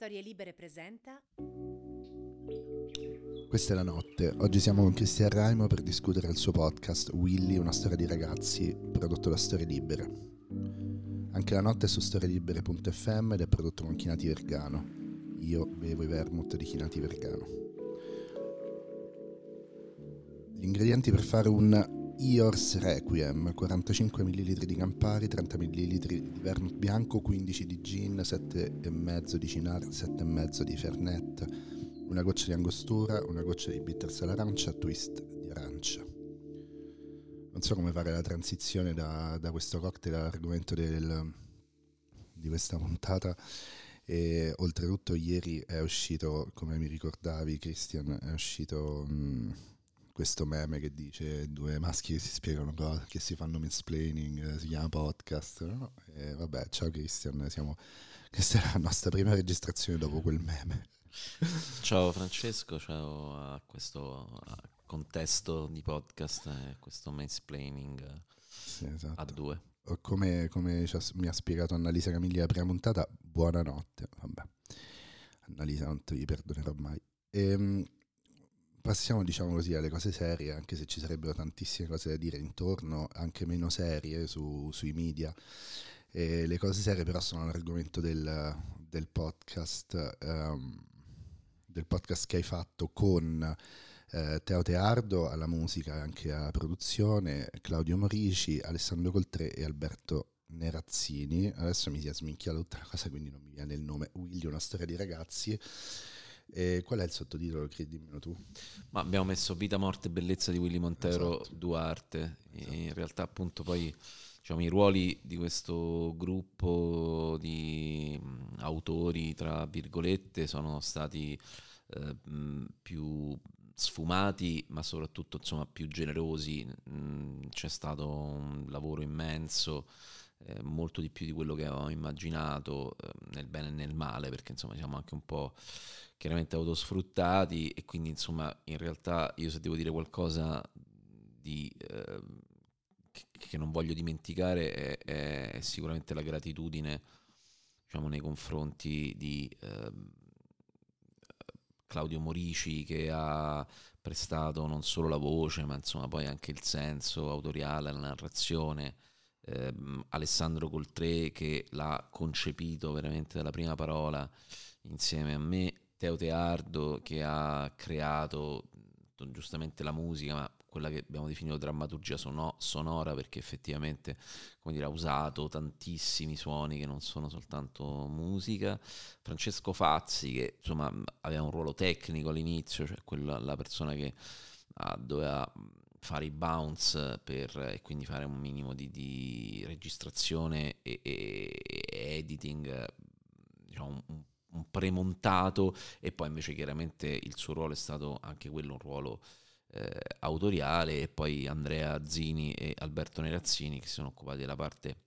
Storie Libere presenta. Questa è la notte. Oggi siamo con Cristian Raimo per discutere il suo podcast Willy, una storia di ragazzi, prodotto da Storie Libere. Anche la notte è su storielibere.fm ed è prodotto con Chinati Vergano. Io bevo i vermouth di Chinati Vergano. Gli ingredienti per fare un Iors Requiem, 45 ml di Campari, 30 ml di vermouth bianco, 15 di gin, 7,5 di Cinar, 7,5 di Fernet, una goccia di angostura, una goccia di bitters all'arancia, twist di arancia. Non so come fare la transizione da, da questo cocktail all'argomento del, di questa puntata. E oltretutto ieri è uscito, come mi ricordavi Christian, è uscito... Mh, questo meme che dice due maschi che si spiegano cose, che si fanno mansplaining, si chiama podcast, no? E vabbè, ciao Christian, siamo... questa è la nostra prima registrazione dopo quel meme. Ciao Francesco, ciao a questo contesto di podcast, a questo mansplaining sì, esatto. a due. Come, come mi ha spiegato Annalisa Camilli la prima puntata, buonanotte, vabbè. Annalisa non ti perdonerò mai. Ehm, passiamo diciamo così alle cose serie, anche se ci sarebbero tantissime cose da dire intorno, anche meno serie su, sui media. E le cose serie però sono l'argomento del, del podcast, um, del podcast che hai fatto con eh, Teo Teardo alla musica e anche alla produzione, Claudio Morici, Alessandro Coltre e Alberto Nerazzini. Adesso mi si è sminchiata tutta la cosa, quindi non mi viene il nome. Willy, una storia di ragazzi. E qual è il sottotitolo? Dimmelo tu. Ma abbiamo messo Vita, Morte e Bellezza di Willy Montero esatto. Duarte. Esatto. In realtà, appunto, poi diciamo, i ruoli di questo gruppo di autori, tra virgolette, sono stati eh, più sfumati, ma soprattutto insomma, più generosi. C'è stato un lavoro immenso eh, molto di più di quello che avevamo immaginato, eh, nel bene e nel male, perché insomma siamo anche un po' chiaramente autosfruttati e quindi insomma in realtà io se devo dire qualcosa di, eh, che, che, non voglio dimenticare è, è, sicuramente la gratitudine diciamo, nei confronti di ehm, Claudio Morici che ha prestato non solo la voce ma insomma poi anche il senso autoriale, la narrazione ehm, Alessandro Coltré che l'ha concepito veramente dalla prima parola insieme a me, Teo Teardo che ha creato giustamente la musica, ma quella che abbiamo definito drammaturgia sono, sonora perché effettivamente dire, ha usato tantissimi suoni che non sono soltanto musica. Francesco Fazzi che insomma aveva un ruolo tecnico all'inizio, cioè quella, la persona che ah, doveva fare i bounce per, e quindi fare un minimo di, di registrazione e, e, editing, diciamo un, un, premontato e poi invece chiaramente il suo ruolo è stato anche quello un ruolo eh, autoriale e poi Andrea Zini e Alberto Nerazzini che si sono occupati della parte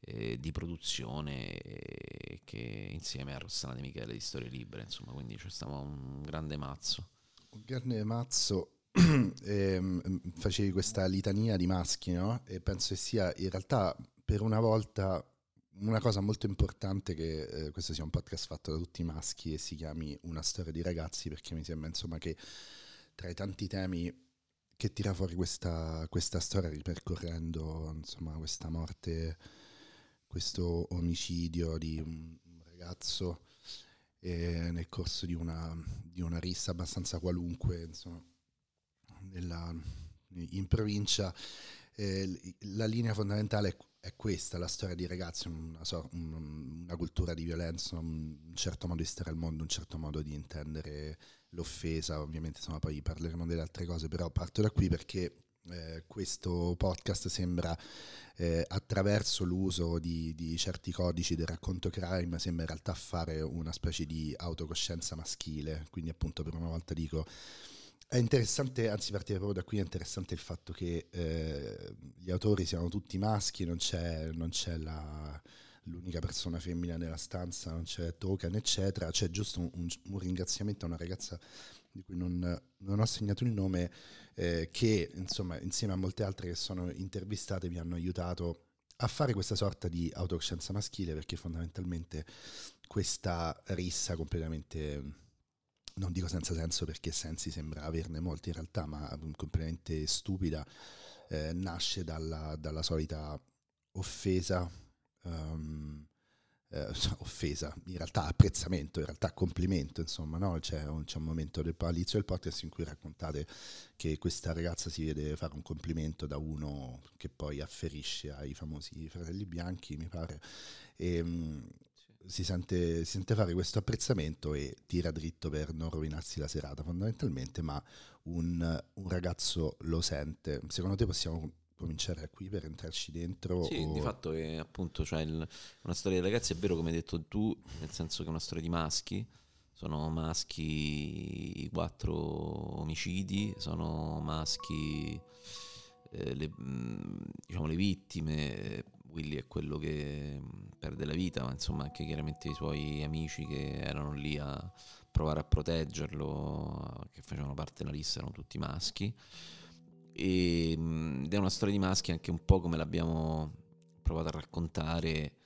eh, di produzione eh, che insieme a Rossana De Michele di Storie Libere insomma quindi c'è stato un grande mazzo. Un grande mazzo e, ehm, facevi questa litania di maschi, no? E penso che sia in realtà per una volta una cosa molto importante che eh, questo sia un podcast fatto da tutti i maschi e si chiami Una storia di ragazzi, perché mi sembra insomma che tra i tanti temi che tira fuori questa, questa storia ripercorrendo insomma questa morte, questo omicidio di un ragazzo eh, nel corso di una, di una rissa abbastanza qualunque, insomma nella, in provincia, eh, la linea fondamentale è, è, questa, la storia di ragazzi, una, una, cultura di violenza, un certo modo di stare al mondo, un certo modo di intendere l'offesa, ovviamente insomma poi parleremo delle altre cose, però parto da qui perché eh, questo podcast sembra eh, attraverso l'uso di, di, certi codici del racconto crime sembra in realtà fare una specie di autocoscienza maschile. Quindi appunto per una volta dico è interessante, anzi partire proprio da qui, è interessante il fatto che eh, gli autori siano tutti maschi, non c'è, non c'è la, l'unica persona femmina nella stanza, non c'è token, eccetera. C'è giusto un, un, ringraziamento a una ragazza di cui non, non ho segnato il nome, eh, che insomma insieme a molte altre che sono intervistate mi hanno aiutato a fare questa sorta di autocoscienza maschile perché fondamentalmente questa rissa completamente non dico senza senso perché sensi sembra averne molti in realtà, ma completamente stupida, eh, nasce dalla, dalla, solita offesa, um, eh, offesa, in realtà apprezzamento, in realtà complimento, insomma, no? c'è, un, c'è, un, momento del, all'inizio del podcast in cui raccontate che questa ragazza si vede fare un complimento da uno che poi afferisce ai famosi fratelli bianchi, mi pare. E, um, si sente, si sente, fare questo apprezzamento e tira dritto per non rovinarsi la serata fondamentalmente, ma un, un ragazzo lo sente. Secondo te possiamo cominciare qui per entrarci dentro? Sì, o... di fatto è appunto cioè il, una storia di ragazzi, è vero come hai detto tu, nel senso che è una storia di maschi, sono maschi i quattro omicidi, sono maschi eh, le, diciamo, le vittime, Willy è quello che perde la vita, ma insomma anche chiaramente i suoi amici che erano lì a provare a proteggerlo, che facevano parte della lista, erano tutti maschi. E, ed è una storia di maschi anche un po' come l'abbiamo provato a raccontare,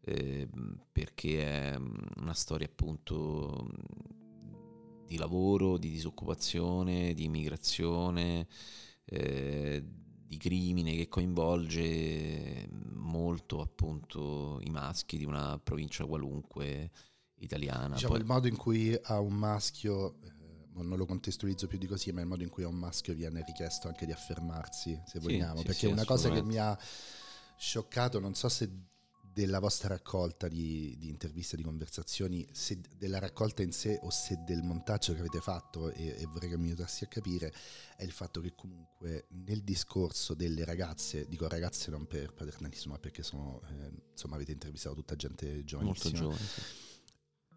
eh, perché è una storia appunto di lavoro, di disoccupazione, di immigrazione. Eh, di crimine che coinvolge molto appunto i maschi di una provincia qualunque italiana. Diciamo Poi... il modo in cui a un maschio, eh, non lo contestualizzo più di così, ma il modo in cui a un maschio viene richiesto anche di affermarsi, se vogliamo, sì, perché sì, una cosa che mi ha scioccato, non so se della vostra raccolta di, di interviste, di conversazioni, se della raccolta in sé o se del montaggio che avete fatto, e, e vorrei che mi aiutassi a capire, è il fatto che comunque nel discorso delle ragazze, dico ragazze non per paternalismo, ma perché sono, eh, insomma avete intervistato tutta gente giovanissima. Molto giovane, sì.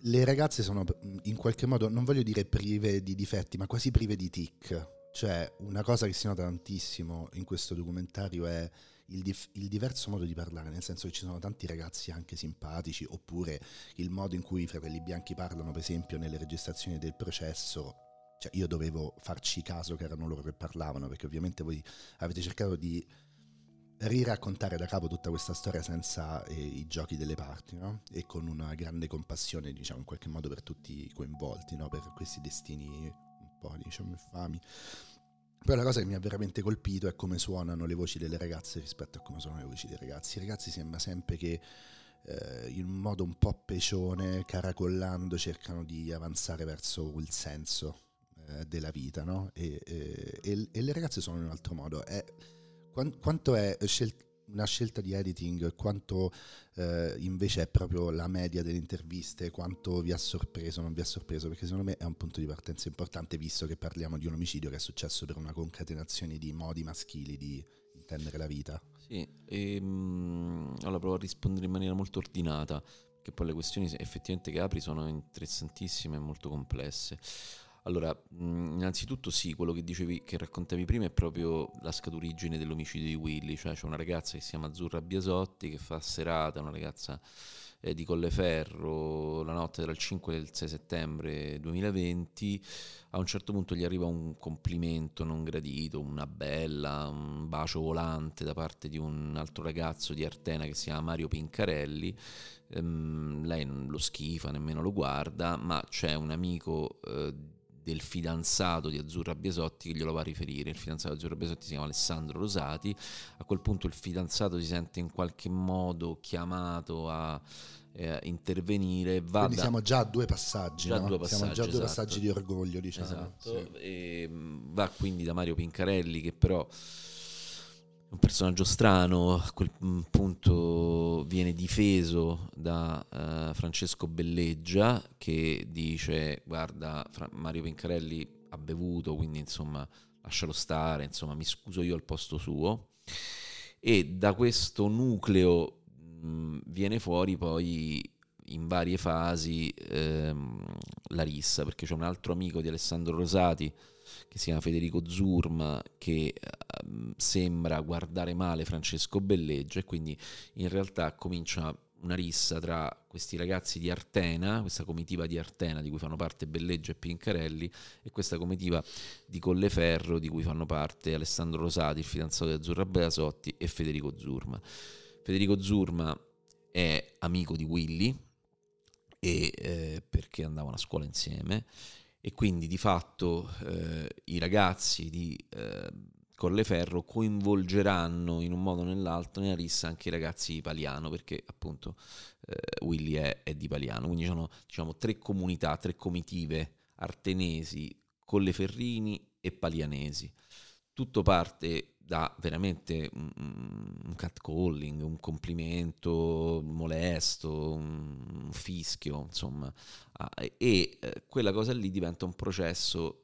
Le ragazze sono in qualche modo, non voglio dire prive di difetti, ma quasi prive di tic. Cioè, una cosa che si nota tantissimo in questo documentario è il, dif- il, diverso modo di parlare, nel senso che ci sono tanti ragazzi anche simpatici, oppure il modo in cui i fratelli bianchi parlano, per esempio, nelle registrazioni del processo. Cioè, io dovevo farci caso che erano loro che parlavano, perché ovviamente voi avete cercato di riraccontare da capo tutta questa storia senza eh, i giochi delle parti, no? E con una grande compassione, diciamo, in qualche modo per tutti i coinvolti, no? Per questi destini un po', diciamo, infami. Poi la cosa che mi ha veramente colpito è come suonano le voci delle ragazze rispetto a come suonano le voci dei ragazzi. I ragazzi sembra sempre che eh, in modo un po' pecione, caracollando, cercano di avanzare verso il senso eh, della vita, no? E, e, e, le ragazze sono in un altro modo. È, quanto è scel- una scelta di editing, quanto eh, invece è proprio la media delle interviste, quanto vi ha sorpreso, non vi ha sorpreso, perché secondo me è un punto di partenza importante visto che parliamo di un omicidio che è successo per una concatenazione di modi maschili di intendere la vita. Sì, e, ehm, allora provo a rispondere in maniera molto ordinata, che poi le questioni effettivamente che apri sono interessantissime e molto complesse. Allora, innanzitutto sì, quello che dicevi, che raccontavi prima è proprio la scaturigine dell'omicidio di Willy, cioè c'è una ragazza che si chiama Azzurra Biasotti che fa serata, una ragazza eh, di Colleferro, la notte tra il 5 e il 6 settembre 2020, a un certo punto gli arriva un complimento non gradito, una bella, un bacio volante da parte di un altro ragazzo di Artena che si chiama Mario Pincarelli, ehm, lei non lo schifa, nemmeno lo guarda, ma c'è un amico... Eh, del fidanzato di Azzurra Biasotti che glielo va a riferire. Il fidanzato di Azzurra Biasotti si chiama Alessandro Rosati. A quel punto il fidanzato si sente in qualche modo chiamato a eh, intervenire. Va Quindi da... siamo già a due passaggi. Già no? due passaggi siamo già a due esatto. passaggi di orgoglio, diciamo. Esatto. Sì. E, va quindi da Mario Pincarelli che però un personaggio strano, a quel punto viene difeso da uh, Francesco Belleggia che dice guarda Mario Pincarelli ha bevuto, quindi insomma lascialo stare, insomma mi scuso io al posto suo. E da questo nucleo mh, viene fuori poi in varie fasi ehm, la rissa perché c'è un altro amico di Alessandro Rosati che si chiama Federico Zurma, che uh, sembra guardare male Francesco Belleggio e quindi in realtà comincia una rissa tra questi ragazzi di Artena, questa comitiva di Artena di cui fanno parte Belleggio e Pincarelli e questa comitiva di Colleferro di cui fanno parte Alessandro Rosati, il fidanzato di Azzurra Beasotti e Federico Zurma. Federico Zurma è amico di Willy, e eh, perché andavano a scuola insieme e quindi di fatto eh, i ragazzi di eh, Colleferro coinvolgeranno in un modo o nell'altro nella rissa anche i ragazzi di Paliano perché appunto eh, Willy è, è, di Paliano. Quindi sono diciamo tre comunità, tre comitive artenesi, Colleferrini e Palianesi. Tutto parte da veramente un, un catcalling, un complimento molesto, un fischio, insomma, ah, e eh, quella cosa lì diventa un processo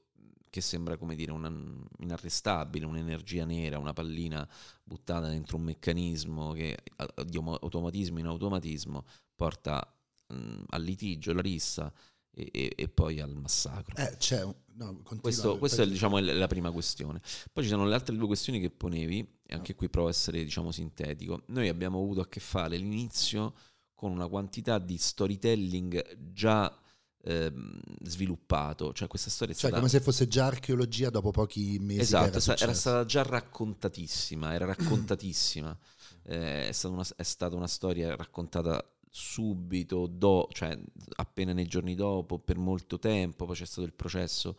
che sembra come dire una, inarrestabile, un'energia nera, una pallina buttata dentro un meccanismo che di automatismo in automatismo porta mh, al litigio, alla rissa, e, e, poi al massacro. Eh, un, no, Questo, questa è diciamo, la prima questione. Poi ci sono le altre due questioni che ponevi, e anche qui provo a essere diciamo, sintetico. Noi abbiamo avuto a che fare all'inizio con una quantità di storytelling già ehm, sviluppato, cioè questa storia è cioè, stata... come se fosse già archeologia dopo pochi mesi. Esatto, era, era, stata già raccontatissima, era raccontatissima. eh, è, stata una, è stata una storia raccontata subito, do, cioè appena nei giorni dopo, per molto tempo, poi c'è stato il processo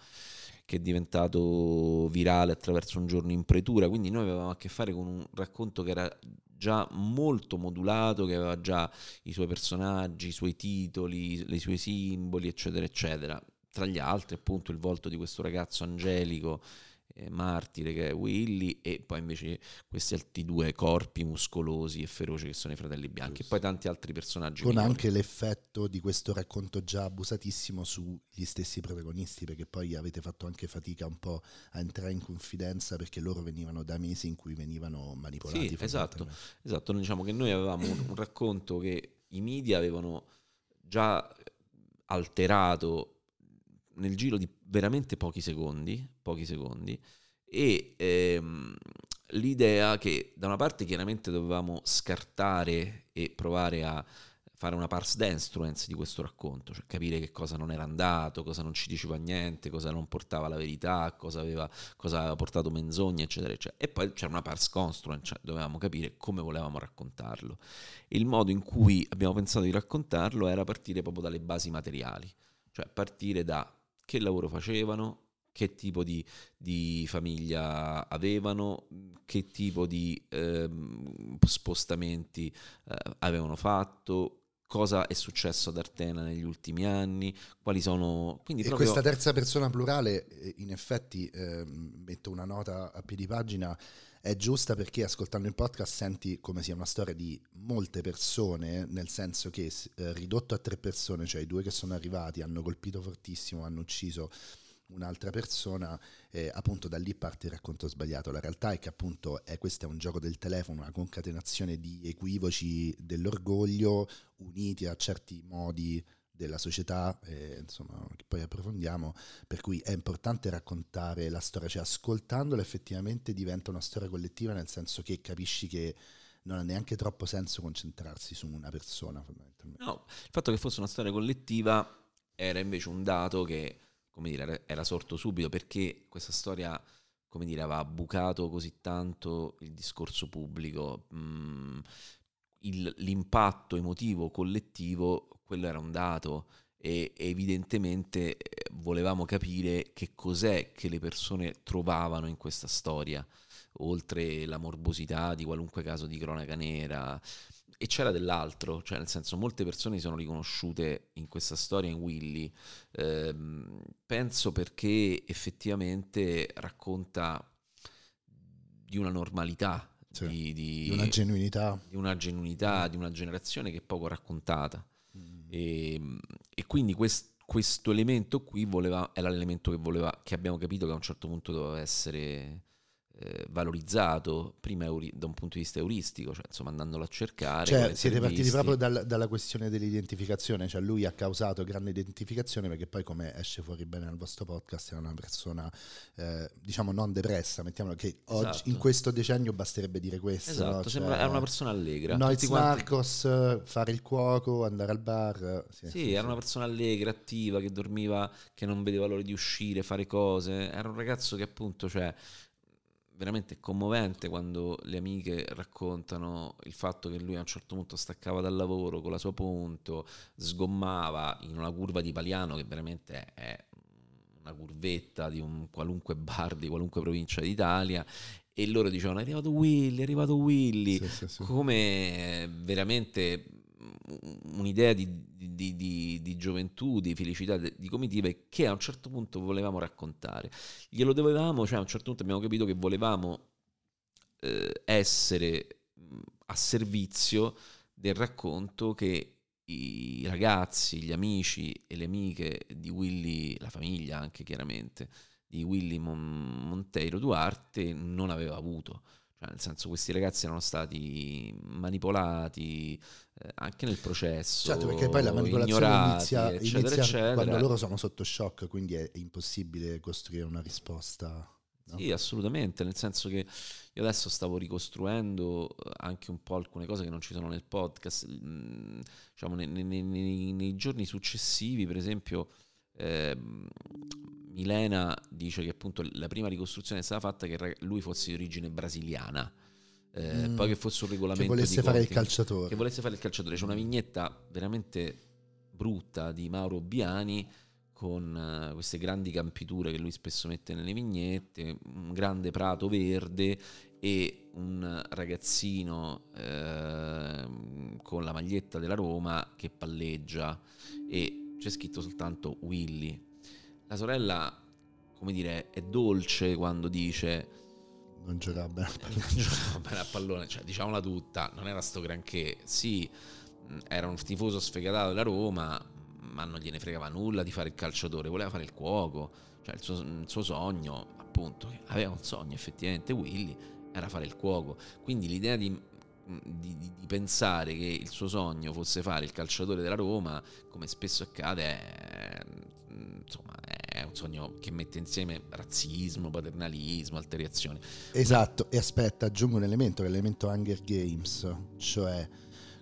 che è diventato virale attraverso un giorno in pretura, quindi noi avevamo a che fare con un racconto che era già molto modulato, che aveva già i suoi personaggi, i suoi titoli, i suoi simboli, eccetera, eccetera. Tra gli altri, appunto, il volto di questo ragazzo angelico eh, martire che è Willy e poi invece questi altri due corpi muscolosi e feroci che sono i fratelli bianchi Giusto. e poi tanti altri personaggi con minori. anche l'effetto di questo racconto già abusatissimo sugli stessi protagonisti perché poi avete fatto anche fatica un po' a entrare in confidenza perché loro venivano da mesi in cui venivano manipolati sì, esatto, esatto diciamo che noi avevamo un, un racconto che i media avevano già alterato nel giro di veramente pochi secondi, pochi secondi e ehm, l'idea che da una parte chiaramente dovevamo scartare e provare a fare una parse dance di questo racconto, cioè capire che cosa non era andato, cosa non ci diceva niente, cosa non portava la verità, cosa aveva, cosa aveva portato menzogne, eccetera, eccetera. E poi c'era una parse construent, cioè dovevamo capire come volevamo raccontarlo. Il modo in cui abbiamo pensato di raccontarlo era partire proprio dalle basi materiali, cioè partire da che lavoro facevano, che tipo di, di famiglia avevano, che tipo di eh, spostamenti eh, avevano fatto, cosa è successo ad Artena negli ultimi anni, quali sono... Quindi e proprio... questa terza persona plurale, eh, in effetti, eh, metto una nota a piedi pagina, è giusta perché ascoltando il podcast senti come sia una storia di molte persone, nel senso che eh, ridotto a tre persone, cioè i due che sono arrivati, hanno colpito fortissimo, hanno ucciso un'altra persona, eh, appunto da lì parte il racconto sbagliato. La realtà è che appunto è, questo è un gioco del telefono, una concatenazione di equivoci dell'orgoglio uniti a certi modi della società, eh, insomma, che poi approfondiamo, per cui è importante raccontare la storia, cioè ascoltandola effettivamente diventa una storia collettiva, nel senso che capisci che non ha neanche troppo senso concentrarsi su una persona fondamentalmente. No, il fatto che fosse una storia collettiva era invece un dato che, come dire, era sorto subito perché questa storia, come dire, aveva bucato così tanto il discorso pubblico. Mm, il, l'impatto emotivo collettivo quello era un dato e evidentemente eh, volevamo capire che cos'è che le persone trovavano in questa storia, oltre la morbosità di qualunque caso di cronaca nera. E c'era dell'altro, cioè nel senso molte persone si sono riconosciute in questa storia in Willy, eh, penso perché effettivamente racconta di una normalità, sì, di, di, di, una genuinità. Di una genuinità, di una generazione che è poco raccontata. E, ehm, e quindi quest, questo elemento qui voleva, era l'elemento che, voleva, che abbiamo capito che a un certo punto doveva essere eh, valorizzato prima euri- da un punto di vista euristico, cioè insomma andandolo a cercare. Cioè siete partiti proprio dal, dalla questione dell'identificazione, cioè lui ha causato grande identificazione perché poi come esce fuori bene nel vostro podcast è una persona eh, diciamo non depressa, mettiamolo che oggi esatto. in questo decennio basterebbe dire questo. Esatto, no? cioè, sembra era una persona allegra. Noiz Narcos, quanti... fare il cuoco, andare al bar. Sì, sì, era una persona allegra, attiva, che dormiva, che non vedeva l'ora di uscire, fare cose. Era un ragazzo che appunto, cioè veramente commovente quando le amiche raccontano il fatto che lui a un certo punto staccava dal lavoro con la sua punto, sgommava in una curva di Paliano che veramente è una curvetta di un qualunque bar di qualunque provincia d'Italia e loro dicevano è arrivato Willy, è arrivato Willy, sì, sì, sì. come veramente un'idea di, di, di, di, gioventù, di felicità, di comitive che a un certo punto volevamo raccontare. Glielo dovevamo, cioè a un certo punto abbiamo capito che volevamo eh, essere a servizio del racconto che i ragazzi, gli amici e le amiche di Willy, la famiglia anche chiaramente, di Willy Mon- Monteiro Duarte non aveva avuto. Cioè, nel senso, questi ragazzi erano stati manipolati eh, anche nel processo. Certo, perché poi la manipolazione inizia, eccetera, inizia eccetera. quando loro sono sotto shock, quindi è impossibile costruire una risposta. No? Sì, assolutamente, nel senso che io adesso stavo ricostruendo eh, anche un po' alcune cose che non ci sono nel podcast, mm, diciamo nei, nei, nei, nei giorni successivi, per esempio, eh, Milena dice che appunto la prima ricostruzione è stata fatta che lui fosse di origine brasiliana. Eh, mm. Poi che fosse un regolamento che volesse fare il calciatore. Che volesse fare il calciatore. C'è una vignetta veramente brutta di Mauro Biani con uh, queste grandi campiture che lui spesso mette nelle vignette, un grande prato verde e un ragazzino eh, con la maglietta della Roma che palleggia e c'è scritto soltanto Willy la sorella, come dire, è dolce quando dice non giocava bene a pallone. Non giocava bene a pallone, cioè diciamola tutta, non era sto granché. Sì, era un tifoso sfegatato della Roma, ma non gliene fregava nulla di fare il calciatore, voleva fare il cuoco. Cioè il suo, il suo sogno, appunto, aveva un sogno effettivamente Willy, era fare il cuoco. Quindi l'idea di di, di, di, pensare che il suo sogno fosse fare il calciatore della Roma, come spesso accade, è, insomma, è un sogno che mette insieme razzismo, paternalismo, alteriazioni. Esatto, e aspetta, aggiungo un elemento, l'elemento Hunger Games, cioè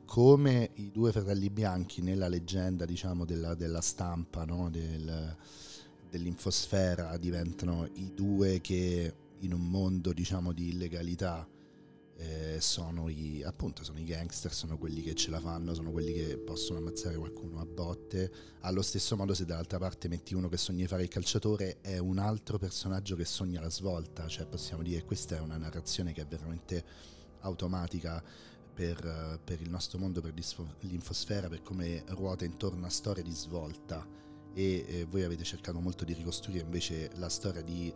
come i due fratelli bianchi nella leggenda diciamo, della, della stampa no? Del, dell'infosfera diventano i due che in un mondo diciamo, di illegalità eh, sono, i, appunto, sono i gangster, sono quelli che ce la fanno, sono quelli che possono ammazzare qualcuno a botte. Allo stesso modo, se dall'altra parte metti uno che sogna di fare il calciatore, è un altro personaggio che sogna la svolta. Cioè, possiamo dire che questa è una narrazione che è veramente automatica per, per il nostro mondo, per l'infosfera, per come ruota intorno a storie di svolta. E eh, voi avete cercato molto di ricostruire invece la storia di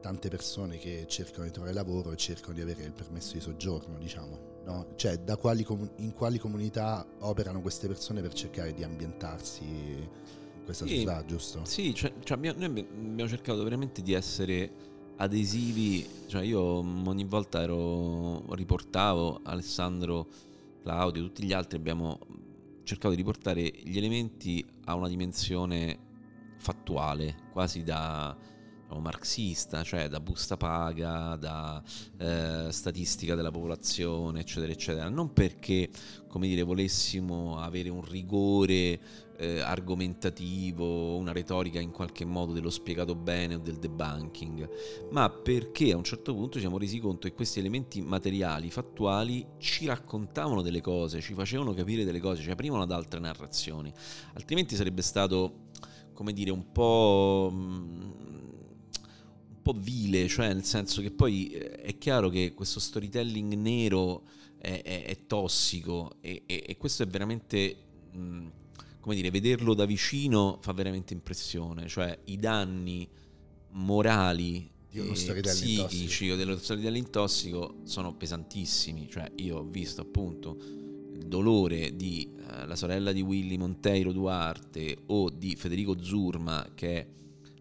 tante persone che cercano di trovare lavoro e cercano di avere il permesso di soggiorno, diciamo. No? Cioè, quali in quali comunità operano queste persone per cercare di ambientarsi in questa sì, società, giusto? Sì, cioè, cioè abbiamo, noi abbiamo cercato veramente di essere adesivi, cioè io ogni volta ero, riportavo Alessandro, Claudio, tutti gli altri abbiamo cercato di riportare gli elementi a una dimensione fattuale, quasi da marxista, cioè da busta paga, da eh, statistica della popolazione, eccetera, eccetera. Non perché, come dire, volessimo avere un rigore eh, argomentativo, una retorica in qualche modo dello spiegato bene o del debunking, ma perché a un certo punto ci siamo resi conto che questi elementi materiali, fattuali, ci raccontavano delle cose, ci facevano capire delle cose, ci aprivano ad altre narrazioni. Altrimenti sarebbe stato, come dire, un po' mm, po' vile, cioè nel senso che poi eh, è chiaro che questo storytelling nero è, è, è tossico e, e, e, questo è veramente, mh, come dire, vederlo da vicino fa veramente impressione, cioè i danni morali uno psichici o dello storytelling tossico sono pesantissimi, cioè io ho visto appunto il dolore di uh, la sorella di Willy Monteiro Duarte o di Federico Zurma che è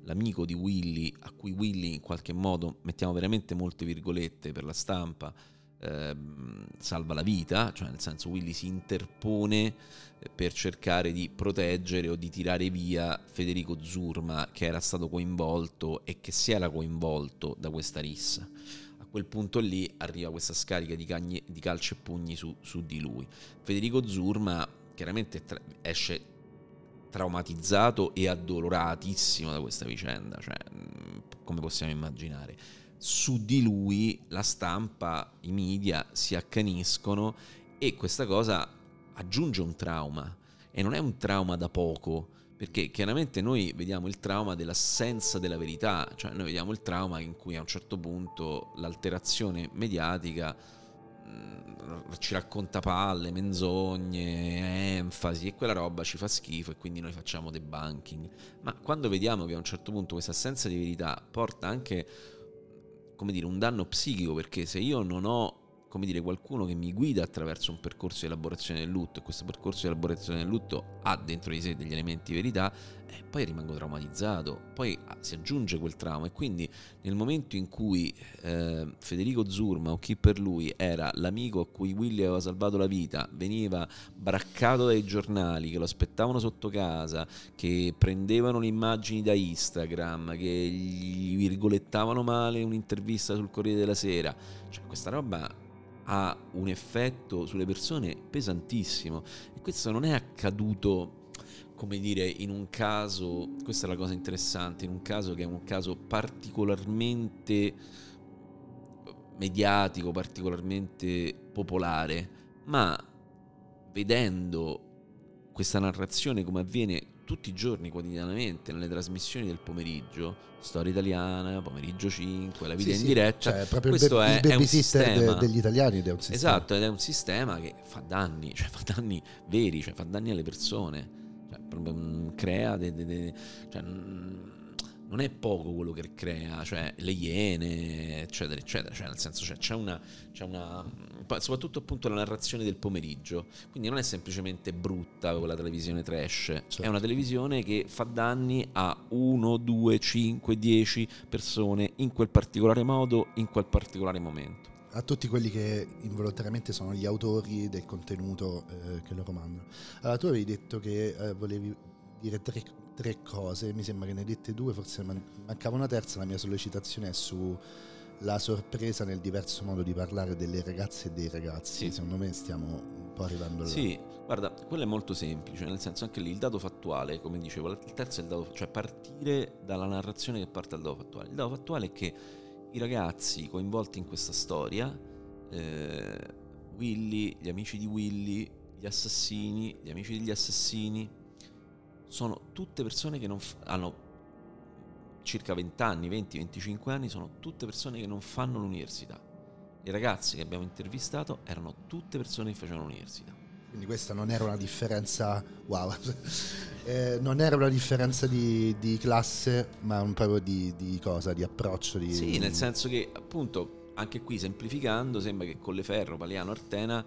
l'amico di Willy, a cui Willy in qualche modo, mettiamo veramente molte virgolette per la stampa, eh, salva la vita, cioè nel senso Willy si interpone eh, per cercare di proteggere o di tirare via Federico Zurma che era stato coinvolto e che si era coinvolto da questa rissa. A quel punto lì arriva questa scarica di, cagne, di calci e pugni su, su, di lui. Federico Zurma chiaramente tra- esce traumatizzato e addoloratissimo da questa vicenda, cioè, come possiamo immaginare. su di lui la stampa, i media si accaniscono e questa cosa aggiunge un trauma e non è un trauma da poco perché chiaramente noi vediamo il trauma dell'assenza della verità, cioè noi vediamo il trauma in cui a un certo punto l'alterazione mediatica ci racconta palle, menzogne, enfasi e quella roba ci fa schifo e quindi noi facciamo debunking. Ma quando vediamo che a un certo punto questa assenza di verità porta anche come dire, un danno psichico, perché se io non ho come dire, qualcuno che mi guida attraverso un percorso di elaborazione del lutto e questo percorso di elaborazione del lutto ha dentro di sé degli elementi verità, eh, poi rimango traumatizzato, poi ah, si aggiunge quel trauma e quindi nel momento in cui eh, Federico Zurma o chi per lui era l'amico a cui Willy aveva salvato la vita, veniva braccato dai giornali che lo aspettavano sotto casa, che prendevano le immagini da Instagram, che gli virgolettavano male un'intervista sul Corriere della Sera, cioè questa roba ha un effetto sulle persone pesantissimo. E questo non è accaduto come dire in un caso questa è la cosa interessante in un caso che è un caso particolarmente mediatico particolarmente popolare ma vedendo questa narrazione come avviene tutti i giorni quotidianamente nelle trasmissioni del pomeriggio, Storia Italiana, Pomeriggio 5, La vita sì, in diretta. Cioè, proprio Questo il, be- è, il sistema de- degli italiani ed è un sistema. Esatto, ed è un sistema che fa danni, cioè fa danni veri, cioè fa danni alle persone. Cioè, proprio, mm, crea de- de- cioè, mm, non è poco quello che crea, cioè le iene, eccetera, eccetera. Cioè, nel senso, cioè, c'è, una, c'è una. soprattutto appunto la narrazione del pomeriggio. Quindi non è semplicemente brutta quella televisione trash, certo. è una televisione che fa danni a 1, 2, 5, 10 persone in quel particolare modo, in quel particolare momento a tutti quelli che involontariamente sono gli autori del contenuto eh, che loro mandano. Allora, tu avevi detto che eh, volevi dire tre tre cose, mi sembra che ne hai dette due, forse mancava una terza, la mia sollecitazione è sulla sorpresa nel diverso modo di parlare delle ragazze e dei ragazzi, sì. secondo me stiamo un po' arrivando là. Sì, guarda, quello è molto semplice, nel senso anche lì il dato fattuale, come dicevo, il terzo è il dato, cioè partire dalla narrazione che parte dal dato fattuale. Il dato fattuale è che i ragazzi coinvolti in questa storia, eh, Willy, gli amici di Willy, gli assassini, gli amici degli assassini, sono tutte persone che non f- hanno circa 20 anni, 20-25 anni, sono tutte persone che non fanno l'università. Le ragazze che abbiamo intervistato erano tutte persone che facevano l'università. Quindi questa non era una differenza, wow, eh, non era una differenza di, di classe, ma un proprio di, di cosa, di approccio. Di, sì, nel senso che appunto, anche qui semplificando, sembra che Colleferro, Paliano, Artena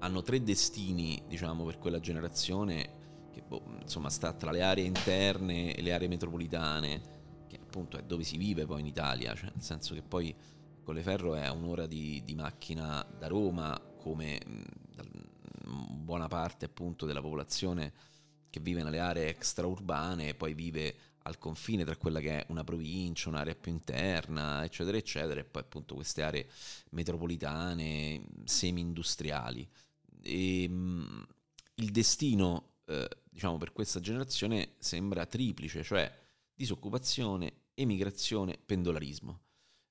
hanno tre destini, diciamo, per quella generazione che boh, insomma sta tra le aree interne e le aree metropolitane, che appunto è dove si vive poi in Italia, cioè nel senso che poi Colleferro è un'ora di, di macchina da Roma, come da, buona parte appunto della popolazione che vive nelle aree extraurbane e poi vive al confine tra quella che è una provincia, un'area più interna, eccetera, eccetera, e poi appunto queste aree metropolitane, semi-industriali. E, mh, il destino eh, diciamo, per questa generazione sembra triplice, cioè disoccupazione, emigrazione, pendolarismo,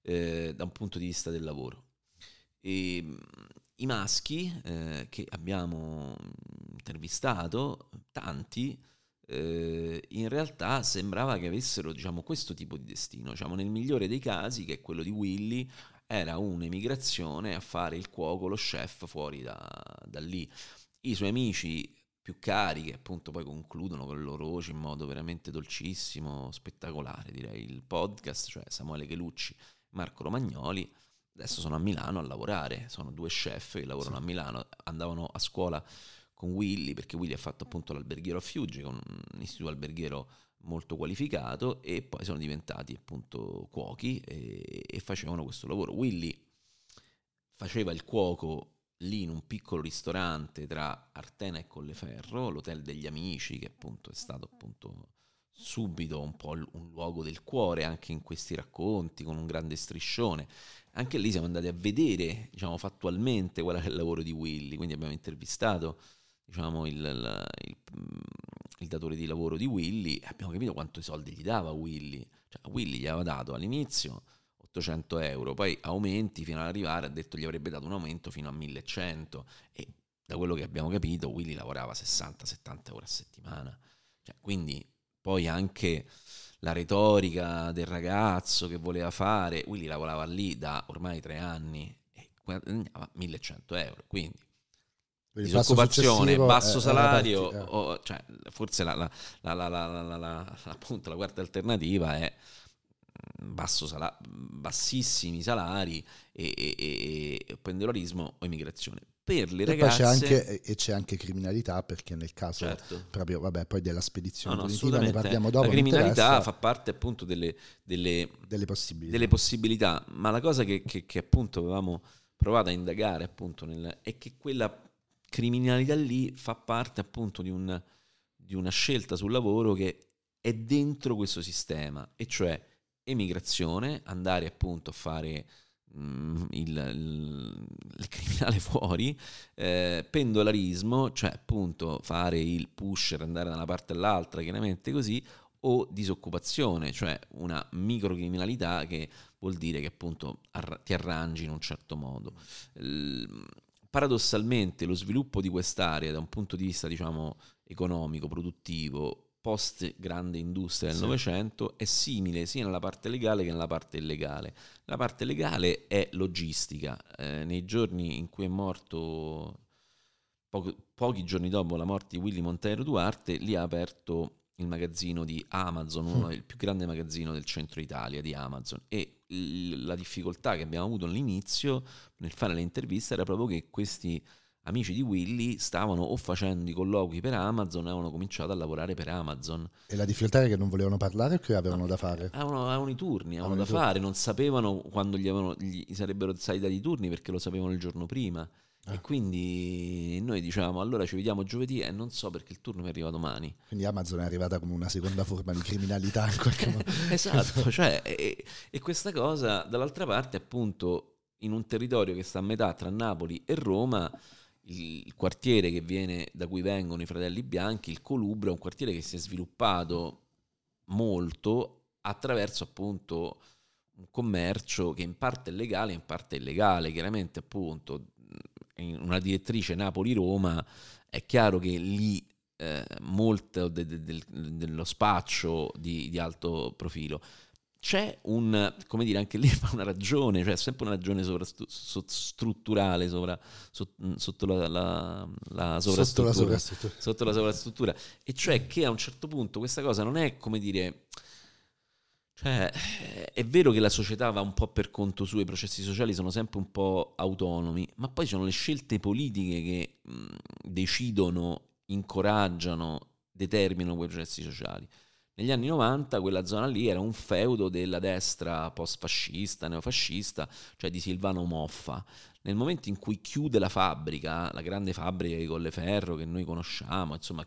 eh, da un punto di vista del lavoro. E, mm, I maschi eh, che abbiamo intervistato, tanti, eh, in realtà sembrava che avessero diciamo, questo tipo di destino. Diciamo, nel migliore dei casi, che è quello di Willy, era un'emigrazione a fare il cuoco, lo chef fuori da, da lì. I suoi amici più cari che appunto poi concludono con le loro voci in modo veramente dolcissimo, spettacolare direi il podcast, cioè Samuele Chelucci, Marco Romagnoli, adesso sono a Milano a lavorare, sono due chef che lavorano sì. a Milano, andavano a scuola con Willy perché Willy ha fatto appunto l'alberghiero a Fiuggi, un istituto alberghiero molto qualificato e poi sono diventati appunto cuochi e, e facevano questo lavoro. Willy faceva il cuoco lì in un piccolo ristorante tra Artena e Colleferro, l'hotel degli amici, che appunto è stato appunto subito un po' un luogo del cuore anche in questi racconti, con un grande striscione. Anche lì siamo andati a vedere, diciamo, fattualmente qual è il lavoro di Willy, quindi abbiamo intervistato diciamo, il, il, il, il datore di lavoro di Willy e abbiamo capito quanto soldi gli dava Willy. Cioè, Willy gli aveva dato all'inizio 800 euro, poi aumenti fino ad arrivare, ha detto gli avrebbe dato un aumento fino a 1100 e da quello che abbiamo capito Willy lavorava 60-70 ore a settimana, cioè, quindi poi anche la retorica del ragazzo che voleva fare, Willy lavorava lì da ormai tre anni e guadagnava 1100 euro, quindi disoccupazione, basso salario, o, cioè, forse la, la, la, appunto, la quarta alternativa è mm, basso sala- bassissimi salari e, e, e, pendolarismo o immigrazione. Per le e ragazze... C'è anche, e c'è anche criminalità perché nel caso certo. proprio, vabbè, poi della spedizione no, no, ne parliamo dopo. La criminalità fa parte appunto delle, delle, delle, possibilità. delle, possibilità. ma la cosa che, che, che appunto avevamo provato a indagare appunto nel, è che quella criminalità lì fa parte appunto di, un, di una scelta sul lavoro che è dentro questo sistema, e cioè emigrazione, andare appunto a fare mm, il, il, il, criminale fuori, eh, pendolarismo, cioè appunto fare il pusher, andare da una parte all'altra, chiaramente così, o disoccupazione, cioè una microcriminalità che vuol dire che appunto arra- ti arrangi in un certo modo. L- paradossalmente lo sviluppo di quest'area da un punto di vista diciamo economico, produttivo, post grande industria del Novecento sì. è simile sia nella parte legale che nella parte illegale. La parte legale è logistica. Eh, nei giorni in cui è morto, poco, pochi giorni dopo la morte di Willy Montero Duarte, lì ha aperto il magazzino di Amazon, uno, mm. il più grande magazzino del centro Italia di Amazon. E l- la difficoltà che abbiamo avuto all'inizio nel fare le interviste era proprio che questi amici di Willy stavano o facendo i colloqui per Amazon avevano cominciato a lavorare per Amazon. E la difficoltà era che non volevano parlare o che avevano no, da fare? Avevano, avevano i turni, avevano, avevano da turni. fare, non sapevano quando gli, avevano, gli sarebbero stati dati i turni perché lo sapevano il giorno prima. Ah. E quindi noi diciamo allora ci vediamo giovedì e non so perché il turno mi arriva domani. Quindi Amazon è arrivata come una seconda forma di criminalità in qualche modo. esatto, cioè, e, e, questa cosa dall'altra parte appunto in un territorio che sta a metà tra Napoli e Roma, il, quartiere viene, da cui vengono i fratelli bianchi, il Colubro, è un quartiere che si è sviluppato molto attraverso appunto un commercio che in parte è legale, in parte è illegale. Chiaramente appunto in una direttrice Napoli-Roma, è chiaro che lì eh, molto de, de, de, dello spaccio di, di, alto profilo. C'è un, come dire, anche lì fa una ragione, cioè sempre una ragione strutturale sovra, sotto, la, la, la sovrastruttura, sotto la sovrastruttura. Sotto la sovrastruttura. E cioè che a un certo punto questa cosa non è, come dire cioè, è vero che la società va un po' per conto suo, i processi sociali sono sempre un po' autonomi, ma poi sono le scelte politiche che mh, decidono, incoraggiano, determinano quei processi sociali. Negli anni 90 quella zona lì era un feudo della destra post-fascista, neofascista, cioè di Silvano Moffa. Nel momento in cui chiude la fabbrica, la grande fabbrica di Colleferro che noi conosciamo, insomma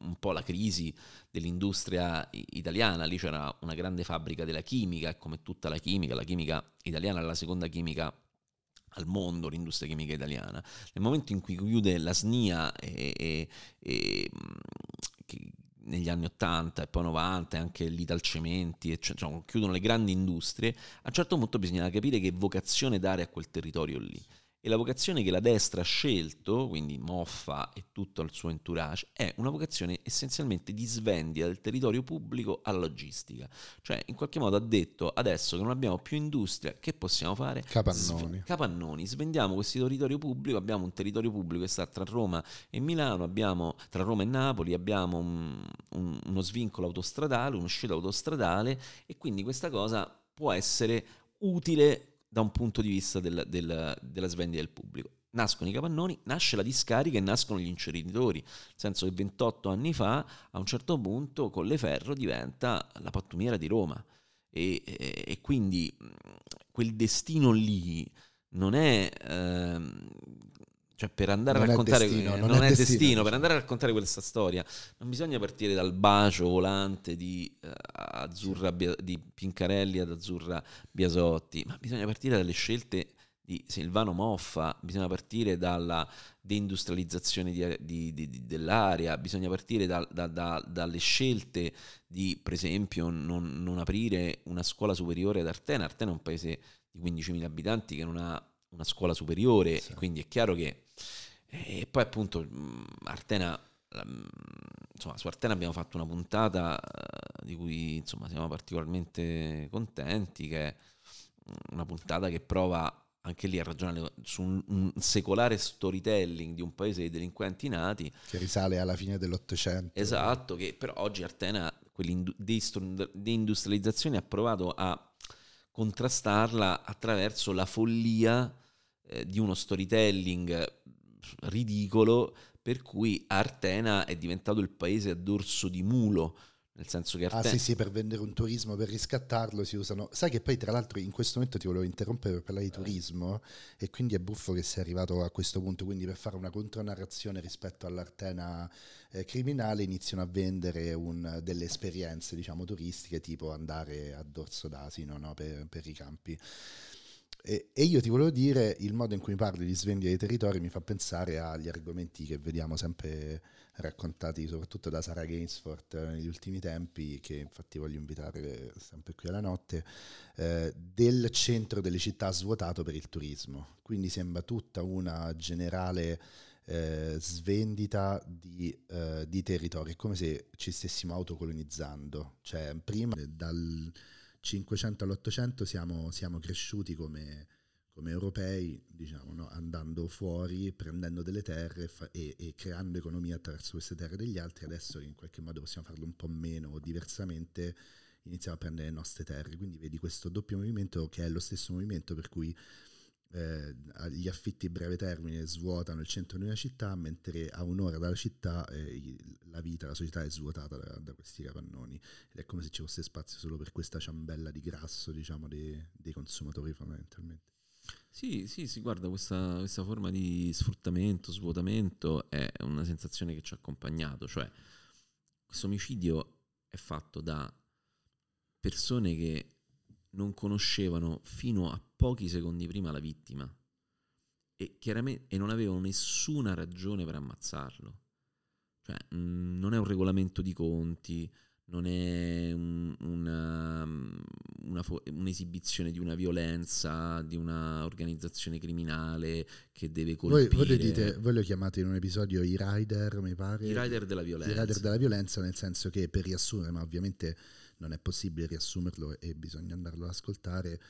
un po' la crisi dell'industria italiana, lì c'era una grande fabbrica della chimica come tutta la chimica, la chimica italiana è la seconda chimica al mondo l'industria chimica italiana. Nel momento in cui chiude la SNIA e, e, e negli anni 80 e poi 90 e anche l'Italcementi, cioè, cioè, chiudono le grandi industrie, a un certo punto bisogna capire che vocazione dare a quel territorio lì. E la vocazione che la destra ha scelto, quindi Moffa e tutto il suo entourage, è una vocazione essenzialmente di svendita del territorio pubblico alla logistica. Cioè, in qualche modo ha detto, adesso che non abbiamo più industria, che possiamo fare? Capannoni. Sve- capannoni. Svendiamo questo territorio pubblico, abbiamo un territorio pubblico che sta tra Roma e Milano, abbiamo tra Roma e Napoli, abbiamo un, un, uno svincolo autostradale, un'uscita autostradale e quindi questa cosa può essere utile da un punto di vista del, del, della svendita del pubblico. Nascono i capannoni, nasce la discarica e nascono gli inceneritori, nel senso che 28 anni fa a un certo punto Colleferro diventa la pattumiera di Roma e, e, e quindi quel destino lì non è... Ehm, cioè per andare non a raccontare destino, non, non, è, destino, destino, per andare a raccontare questa storia non bisogna partire dal bacio volante di, uh, Azzurra, di Pincarelli ad Azzurra Biasotti ma bisogna partire dalle scelte di di Silvano Moffa, bisogna partire dalla deindustrializzazione di, di, di, dell'area, bisogna partire da, da, da, dalle scelte di, per esempio, non, non, aprire una scuola superiore ad Artena. Artena è un paese di 15.000 abitanti che non ha una scuola superiore, sì. quindi è chiaro che... E poi appunto Artena insomma, su Artena abbiamo fatto una puntata eh, di cui insomma, siamo particolarmente contenti, che è una puntata che prova anche lì a ragionare su un, un, secolare storytelling di un paese di delinquenti nati. Che risale alla fine dell'Ottocento. Esatto, che però oggi Artena, deindustrializzazione, ha provato a contrastarla attraverso la follia eh, di uno storytelling ridicolo per cui Artena è diventato il paese a dorso di mulo. Nel senso che Artena... Ah sì sì, per vendere un turismo, per riscattarlo si usano... Sai che poi tra l'altro in questo momento ti volevo interrompere per parlare di turismo e quindi è buffo che sei arrivato a questo punto, quindi per fare una contronarrazione rispetto all'Artena eh, criminale iniziano a vendere un, delle esperienze diciamo turistiche tipo andare a Dorso d'Asino no? per, per i campi. E, e, io ti volevo dire, il modo in cui parli di svendita dei territori mi fa pensare agli argomenti che vediamo sempre raccontati soprattutto da Sara Gainsford negli ultimi tempi, che infatti voglio invitare sempre qui alla notte, eh, del centro delle città svuotato per il turismo. Quindi sembra tutta una generale eh, svendita di, eh, di territori, è come se ci stessimo autocolonizzando. Cioè prima dal 500 all'800 siamo, siamo cresciuti come, come europei, diciamo, no? andando fuori, prendendo delle terre fa- e, e, creando economia attraverso queste terre degli altri, adesso in qualche modo possiamo farlo un po' meno o diversamente, iniziamo a prendere le nostre terre. Quindi vedi questo doppio movimento che è lo stesso movimento per cui eh, gli affitti breve termine svuotano il centro di una città, mentre a un'ora dalla città eh, la vita, la società è svuotata da, da, questi capannoni ed è come se ci fosse spazio solo per questa ciambella di grasso, diciamo, dei, dei consumatori fondamentalmente. Sì, sì, sì, guarda, questa, questa, forma di sfruttamento, svuotamento è una sensazione che ci ha accompagnato, cioè questo omicidio è fatto da persone che non conoscevano fino a pochi secondi prima la vittima e, chiaramente, e non avevano nessuna ragione per ammazzarlo. Cioè, mh, mm, non è un regolamento di conti, non è un, una, una, un'esibizione di una violenza, di un'organizzazione criminale che deve colpire. Voi, voi, dite, voi lo chiamate in un episodio i rider, mi pare? I rider della violenza. I rider della violenza, nel senso che per riassumere, ma ovviamente non è possibile riassumerlo e bisogna andarlo ad ascoltare.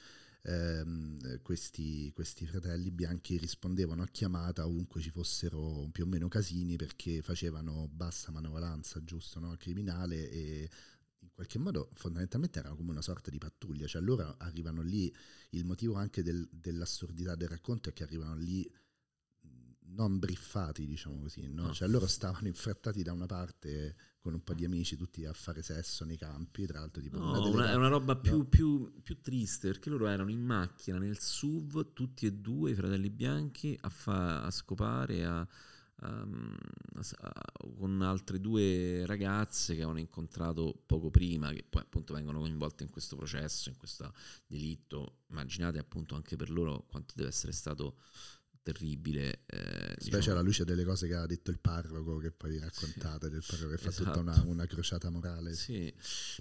Ehm, questi, questi, fratelli bianchi rispondevano a chiamata ovunque ci fossero più o meno casini perché facevano bassa manovalanza giusto no? criminale e in qualche modo fondamentalmente erano come una sorta di pattuglia cioè loro arrivano lì il motivo anche del, dell'assurdità del racconto è che arrivano lì non briffati, diciamo così, no? no. Cioè loro stavano infrattati da una parte con un po' di amici tutti a fare sesso nei campi, tra l'altro tipo no, una una, è una roba più, no. più, più, triste perché loro erano in macchina nel SUV, tutti e due i fratelli bianchi a, fa, a scopare a, a, con altre due ragazze che avevano incontrato poco prima, che poi appunto vengono coinvolte in questo processo, in questo delitto. Immaginate appunto anche per loro quanto deve essere stato terribile. Eh, Specie diciamo. alla luce delle cose che ha detto il parroco, che poi raccontate, sì, del parroco che fa esatto. tutta una, esatto. una, crociata morale. Sì,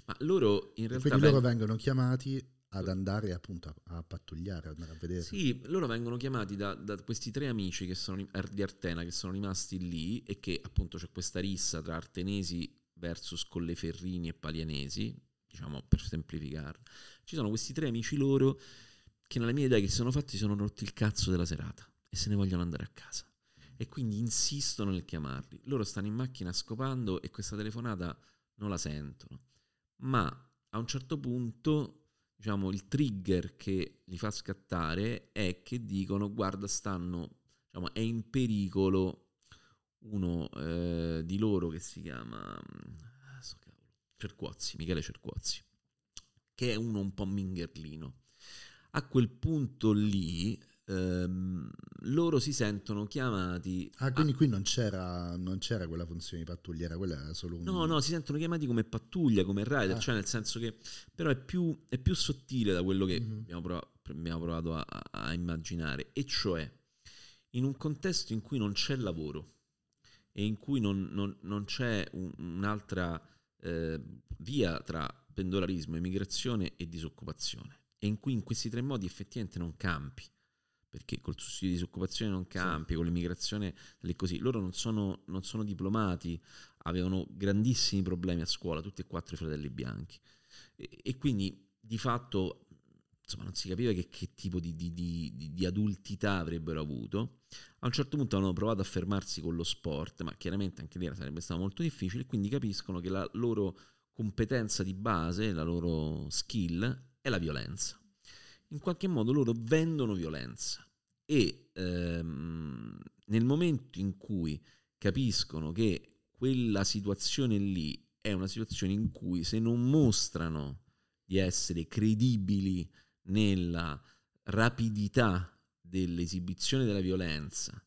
ma loro in realtà... quindi loro vengono chiamati ad andare appunto a, a, pattugliare, ad andare a vedere. Sì, loro vengono chiamati da, da questi tre amici che sono, di Artena che sono rimasti lì e che appunto c'è questa rissa tra artenesi versus Colleferrini e Palianesi, diciamo per semplificare. Ci sono questi tre amici loro che nella mia idea che si sono fatti sono rotti il cazzo della serata e se ne vogliono andare a casa. E quindi insistono nel chiamarli. Loro stanno in macchina scopando e questa telefonata non la sentono. Ma a un certo punto, diciamo, il trigger che li fa scattare è che dicono guarda, stanno, diciamo, è in pericolo uno eh, di loro che si chiama so Cerquozzi, Michele Cerquozzi, che è uno un po' mingherlino. A quel punto lì ehm, loro si sentono chiamati. Ah, quindi a... qui non c'era, non c'era, quella funzione di pattugliera, quella era solo un. No, no, si sentono chiamati come pattuglia, come rider, ah. cioè nel senso che però è più, è più sottile da quello che mm-hmm. abbiamo abbiamo provato a, a immaginare, e cioè in un contesto in cui non c'è lavoro e in cui non, non, non c'è un, un'altra eh, via tra pendolarismo, emigrazione e disoccupazione, e in cui in questi tre modi effettivamente non campi, perché col sussidio di disoccupazione non campi, sì. con l'immigrazione è così, loro non sono, non sono diplomati, avevano grandissimi problemi a scuola, tutti e quattro i fratelli bianchi, e, e quindi di fatto insomma, non si capiva che, che tipo di, di, di, di, adultità avrebbero avuto. A un certo punto hanno provato a fermarsi con lo sport, ma chiaramente anche lì sarebbe stato molto difficile, quindi capiscono che la loro competenza di base, la loro skill è la violenza. In qualche modo loro vendono violenza e ehm, nel momento in cui capiscono che quella situazione lì è una situazione in cui se non mostrano di essere credibili nella rapidità dell'esibizione della violenza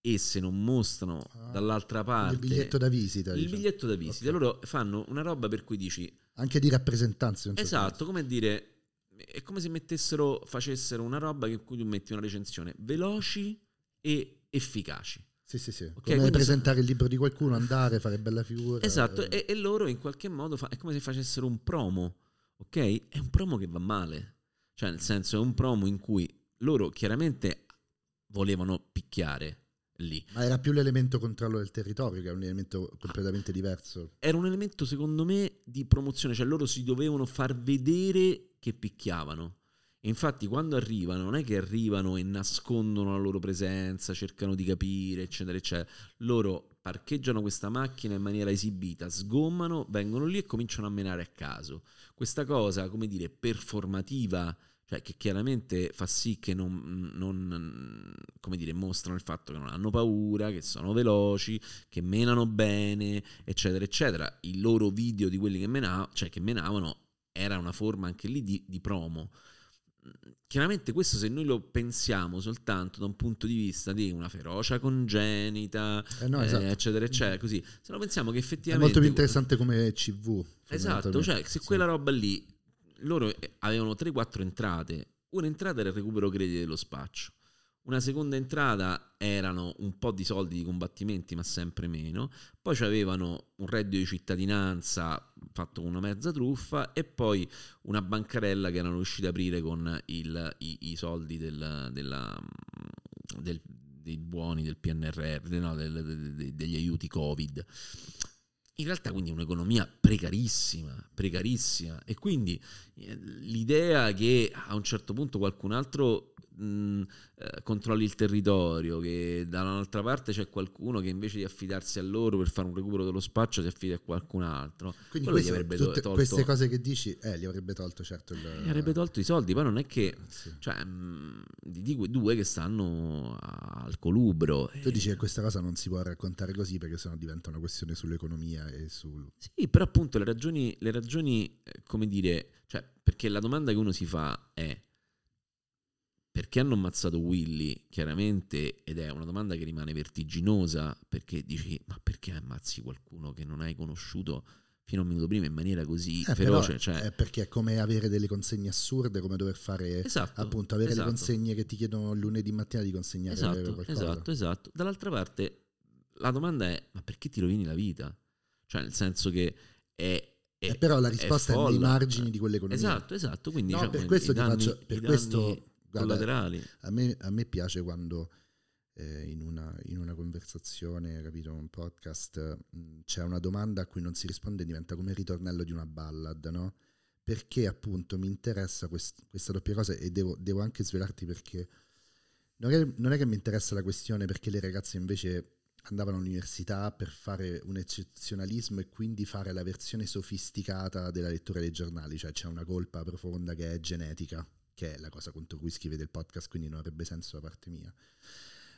e se non mostrano ah, dall'altra parte il biglietto da visita il diciamo. biglietto da visita okay. loro fanno una roba per cui dici anche di rappresentanza esatto come dire è come se mettessero facessero una roba in cui tu metti una recensione veloci e efficaci sì, sì, sì. Okay, come presentare il libro di qualcuno, andare, fare bella figura. Esatto, e, e loro in qualche modo fa, è come se facessero un promo, ok? È un promo che va male. Cioè, nel senso, è un promo in cui loro chiaramente volevano picchiare lì. Ma era più l'elemento controllo del territorio, che è un elemento completamente diverso. Era un elemento, secondo me, di promozione, cioè loro si dovevano far vedere che picchiavano. E infatti, quando arrivano, non è che arrivano e nascondono la loro presenza, cercano di capire, eccetera, eccetera. Loro parcheggiano questa macchina in maniera esibita, sgommano, vengono lì e cominciano a menare a caso questa cosa, come dire, performativa, cioè che chiaramente fa sì che non, non, come dire, mostrano il fatto che non hanno paura, che sono veloci, che menano bene, eccetera, eccetera. I loro video di quelli che, menavano, cioè che menavano era una forma anche lì di, di promo. Chiaramente questo se noi lo pensiamo soltanto da un punto di vista di una ferocia congenita, eh no, esatto. eh, eccetera, eccetera, così. Se lo pensiamo che effettivamente... È molto più interessante come CV. Esatto, cioè se sì. quella roba lì, loro avevano 3-4 entrate. Un'entrata era il recupero crediti dello spaccio. Una seconda entrata erano un po' di soldi di combattimenti, ma sempre meno. Poi avevano un reddito di cittadinanza fatto con una mezza truffa e poi una bancarella che erano riusciti ad aprire con il, i, i, soldi del, della, del, dei buoni del PNRR, no, del, degli aiuti Covid in realtà quindi un'economia precarissima, precarissima e quindi eh, l'idea che a un certo punto qualcun altro mh, eh, controlli il territorio, che dall'altra parte c'è qualcuno che invece di affidarsi a loro per fare un recupero dello spaccio si affida a qualcun altro. Quindi questo, avrebbe tolto, queste cose che dici, eh, gli avrebbe tolto certo il... Gli avrebbe tolto i soldi, poi non è che... Eh, sì. Cioè, mh, di quei due che stanno al colubro. Tu dici che questa cosa non si può raccontare così perché sennò diventa una questione sull'economia e sul... Sì, però appunto le ragioni, le ragioni eh, come dire... Cioè, perché la domanda che uno si fa è perché hanno ammazzato Willy, chiaramente, ed è una domanda che rimane vertiginosa, perché dici, ma perché ammazzi qualcuno che non hai conosciuto fino a un minuto prima in maniera così eh, feroce? Cioè... È perché è come avere delle consegne assurde, come dover fare, esatto, appunto, avere esatto. le consegne che ti chiedono lunedì mattina di consegnare esatto, qualcosa. Esatto, esatto. Dall'altra parte, la domanda è, ma perché ti rovini la vita? Cioè, nel senso che è eh, però la risposta è, è, nei margini di quell'economia. Esatto, esatto. Quindi, no, diciamo, per questo ti danni, faccio, per questo collaterali. A me, a me piace quando eh, in, una, in, una, conversazione, capito, un podcast, mh, mm, c'è una domanda a cui non si risponde e diventa come il ritornello di una ballad, no? Perché appunto mi interessa quest, questa doppia cosa e devo, devo anche svelarti perché non è, non è che mi interessa la questione perché le ragazze invece andavano all'università per fare un eccezionalismo e quindi fare la versione sofisticata della lettura dei giornali, cioè c'è una colpa profonda che è genetica, che è la cosa contro cui scrivete il podcast, quindi non avrebbe senso da parte mia.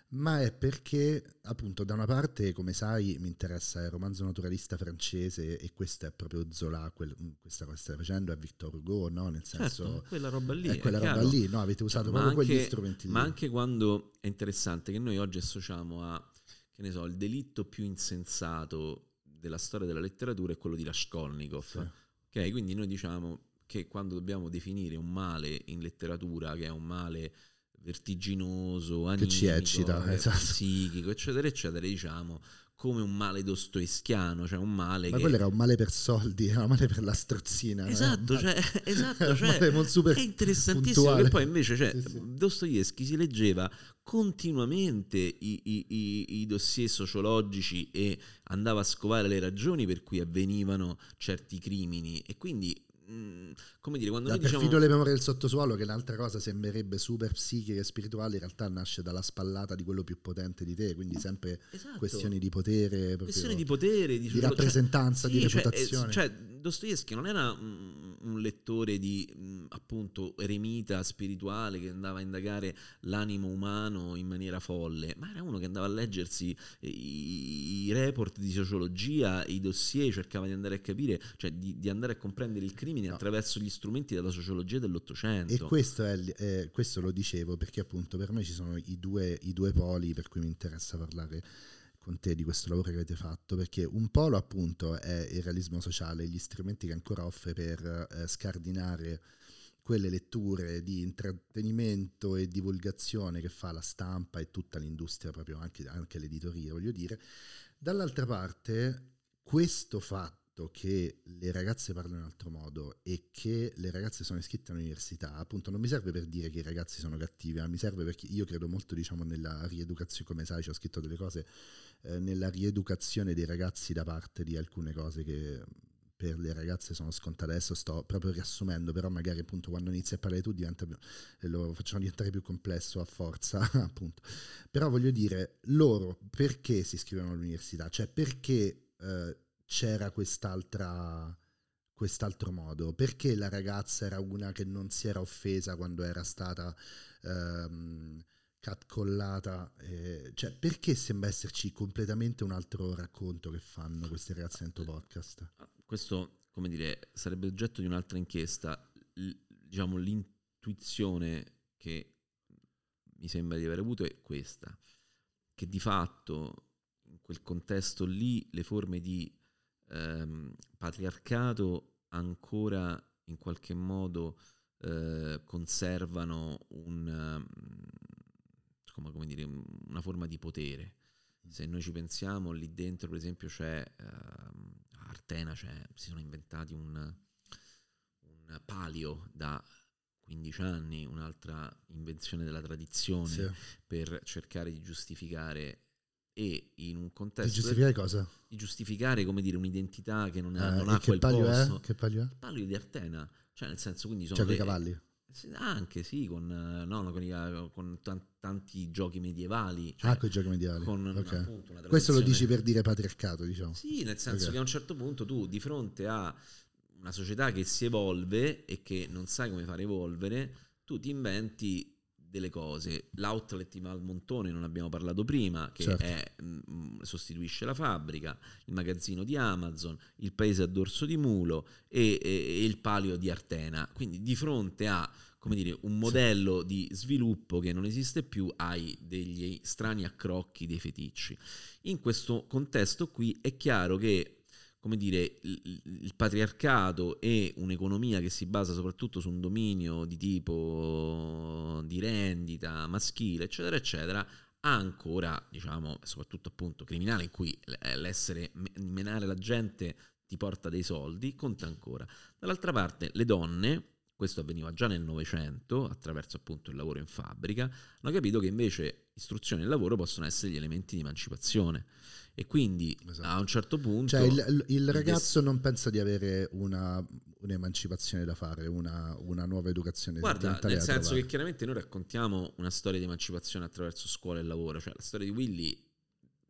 Ma è perché, appunto, da una parte, come sai, mi interessa il romanzo naturalista francese e questo è proprio Zola, quel, questa cosa che stai facendo è Victor Hugo, no? Nel certo, senso... Certo, quella roba lì. È quella è roba lì, no? Avete usato cioè, proprio anche, quegli strumenti Ma lì. anche quando è interessante che noi oggi associamo a, che ne so, il delitto più insensato della storia della letteratura è quello di Raskolnikov. Sì. Ok, quindi noi diciamo che quando dobbiamo definire un male in letteratura, che è un male vertiginoso, animico, che ci eccita, eh, esatto. psichico, eccetera, eccetera, diciamo come un male dostoevskiano, cioè un male Ma che... quello era un male per soldi, era un male per la strozzina. Esatto, no? cioè, esatto, cioè, molto super è interessantissimo puntuale. che poi invece cioè, Sì, sì. Dostoevsky si leggeva continuamente i, i- i- i dossier sociologici e andava a scovare le ragioni per cui avvenivano certi crimini e quindi, come dire, quando Da noi diciamo... perfino le memorie del sottosuolo, che è un'altra cosa sembrerebbe super psichica e spirituale, in realtà nasce dalla spallata di quello più potente di te, quindi sempre Esatto. questioni di potere, proprio questione di potere, di, di rappresentanza, di Sì, cioè, reputazione. eh, Cioè, Dostoevsky non era un, lettore di mh, appunto eremita spirituale che andava a indagare l'animo umano in maniera folle, ma era uno che andava a leggersi i, i report di sociologia, i dossier, cercava di andare a capire, cioè di, di andare a comprendere il crimine No. attraverso gli strumenti della sociologia dell'Ottocento. E questo, è, eh, questo lo dicevo perché appunto per me ci sono i due, i due poli per cui mi interessa parlare con te di questo lavoro che avete fatto, perché un polo appunto è il realismo sociale, gli strumenti che ancora offre per eh, scardinare quelle letture di intrattenimento e divulgazione che fa la stampa e tutta l'industria, proprio anche, anche l'editoria, voglio dire. Dall'altra parte, questo fatto che le ragazze parlano in altro modo e che le ragazze sono iscritte all'università, appunto non mi serve per dire che i ragazzi sono cattivi, ma mi serve perché io credo molto diciamo nella rieducazione, come sai ci ho scritto delle cose, eh, nella rieducazione dei ragazzi da parte di alcune cose che per le ragazze sono scontate. Adesso sto proprio riassumendo, però magari appunto quando inizi a parlare tu diventa più, eh, lo facciamo diventare più complesso a forza, appunto. Però voglio dire, loro perché si iscrivono all'università? Cioè perché eh, c'era quest'altra quest'altro modo? Perché la ragazza era una che non si era offesa quando era stata ehm, catcollata? eh, cioè, perché sembra esserci completamente un altro racconto che fanno queste ragazze dentro podcast? Questo, come dire, sarebbe oggetto di un'altra inchiesta. L- diciamo, l'intuizione che mi sembra di aver avuto è questa, che di fatto in quel contesto lì le forme di ehm, patriarcato ancora in qualche modo eh, conservano un, ehm, come, come dire, una forma di potere. Se noi ci pensiamo, lì dentro, per esempio, c'è ehm, a Artena, c'è- si sono inventati un, un palio da 15 anni, un'altra invenzione della tradizione Sì. per cercare di giustificare e in un contesto giustificare cosa? di giustificare come dire un'identità che non, ha- Eh, non ha quel palio posto. è? Che palio è? Il palio di Artena, cioè nel senso quindi sono Cioè con i cavalli? anche sì, con, eh, no, con, i- con tan- tanti giochi medievali. cioè, ah, con i giochi mediali. con Ok. appunto Questo lo dici per dire patriarcato, diciamo. Sì, nel senso Ok. che a un certo punto tu di fronte a una società che si evolve e che non sai come fare evolvere, tu ti inventi delle cose. L'outlet di Valmontone non abbiamo parlato prima, che Certo. è, mm, sostituisce la fabbrica, il magazzino di Amazon, il paese a dorso di mulo e, e- e il palio di Artena. Quindi di fronte a come dire, un modello di sviluppo che non esiste più, hai degli strani accrocchi, dei feticci. In questo contesto qui è chiaro che come dire, il, il patriarcato e un'economia che si basa soprattutto su un dominio di tipo di rendita maschile, eccetera, eccetera, ha ancora, diciamo, soprattutto appunto criminale in cui l- l'essere me- menare la gente ti porta dei soldi, conta ancora. Dall'altra parte le donne, questo avveniva già nel Novecento, attraverso appunto il lavoro in fabbrica, hanno capito che invece istruzione e lavoro possono essere gli elementi di emancipazione. E quindi Esatto. a un certo punto... Cioè il, il- ragazzo non pensa di avere una, un'emancipazione da fare, una, una nuova educazione Guarda, nel senso trovare. che chiaramente noi raccontiamo una storia di emancipazione attraverso scuola e lavoro, cioè la storia di Willy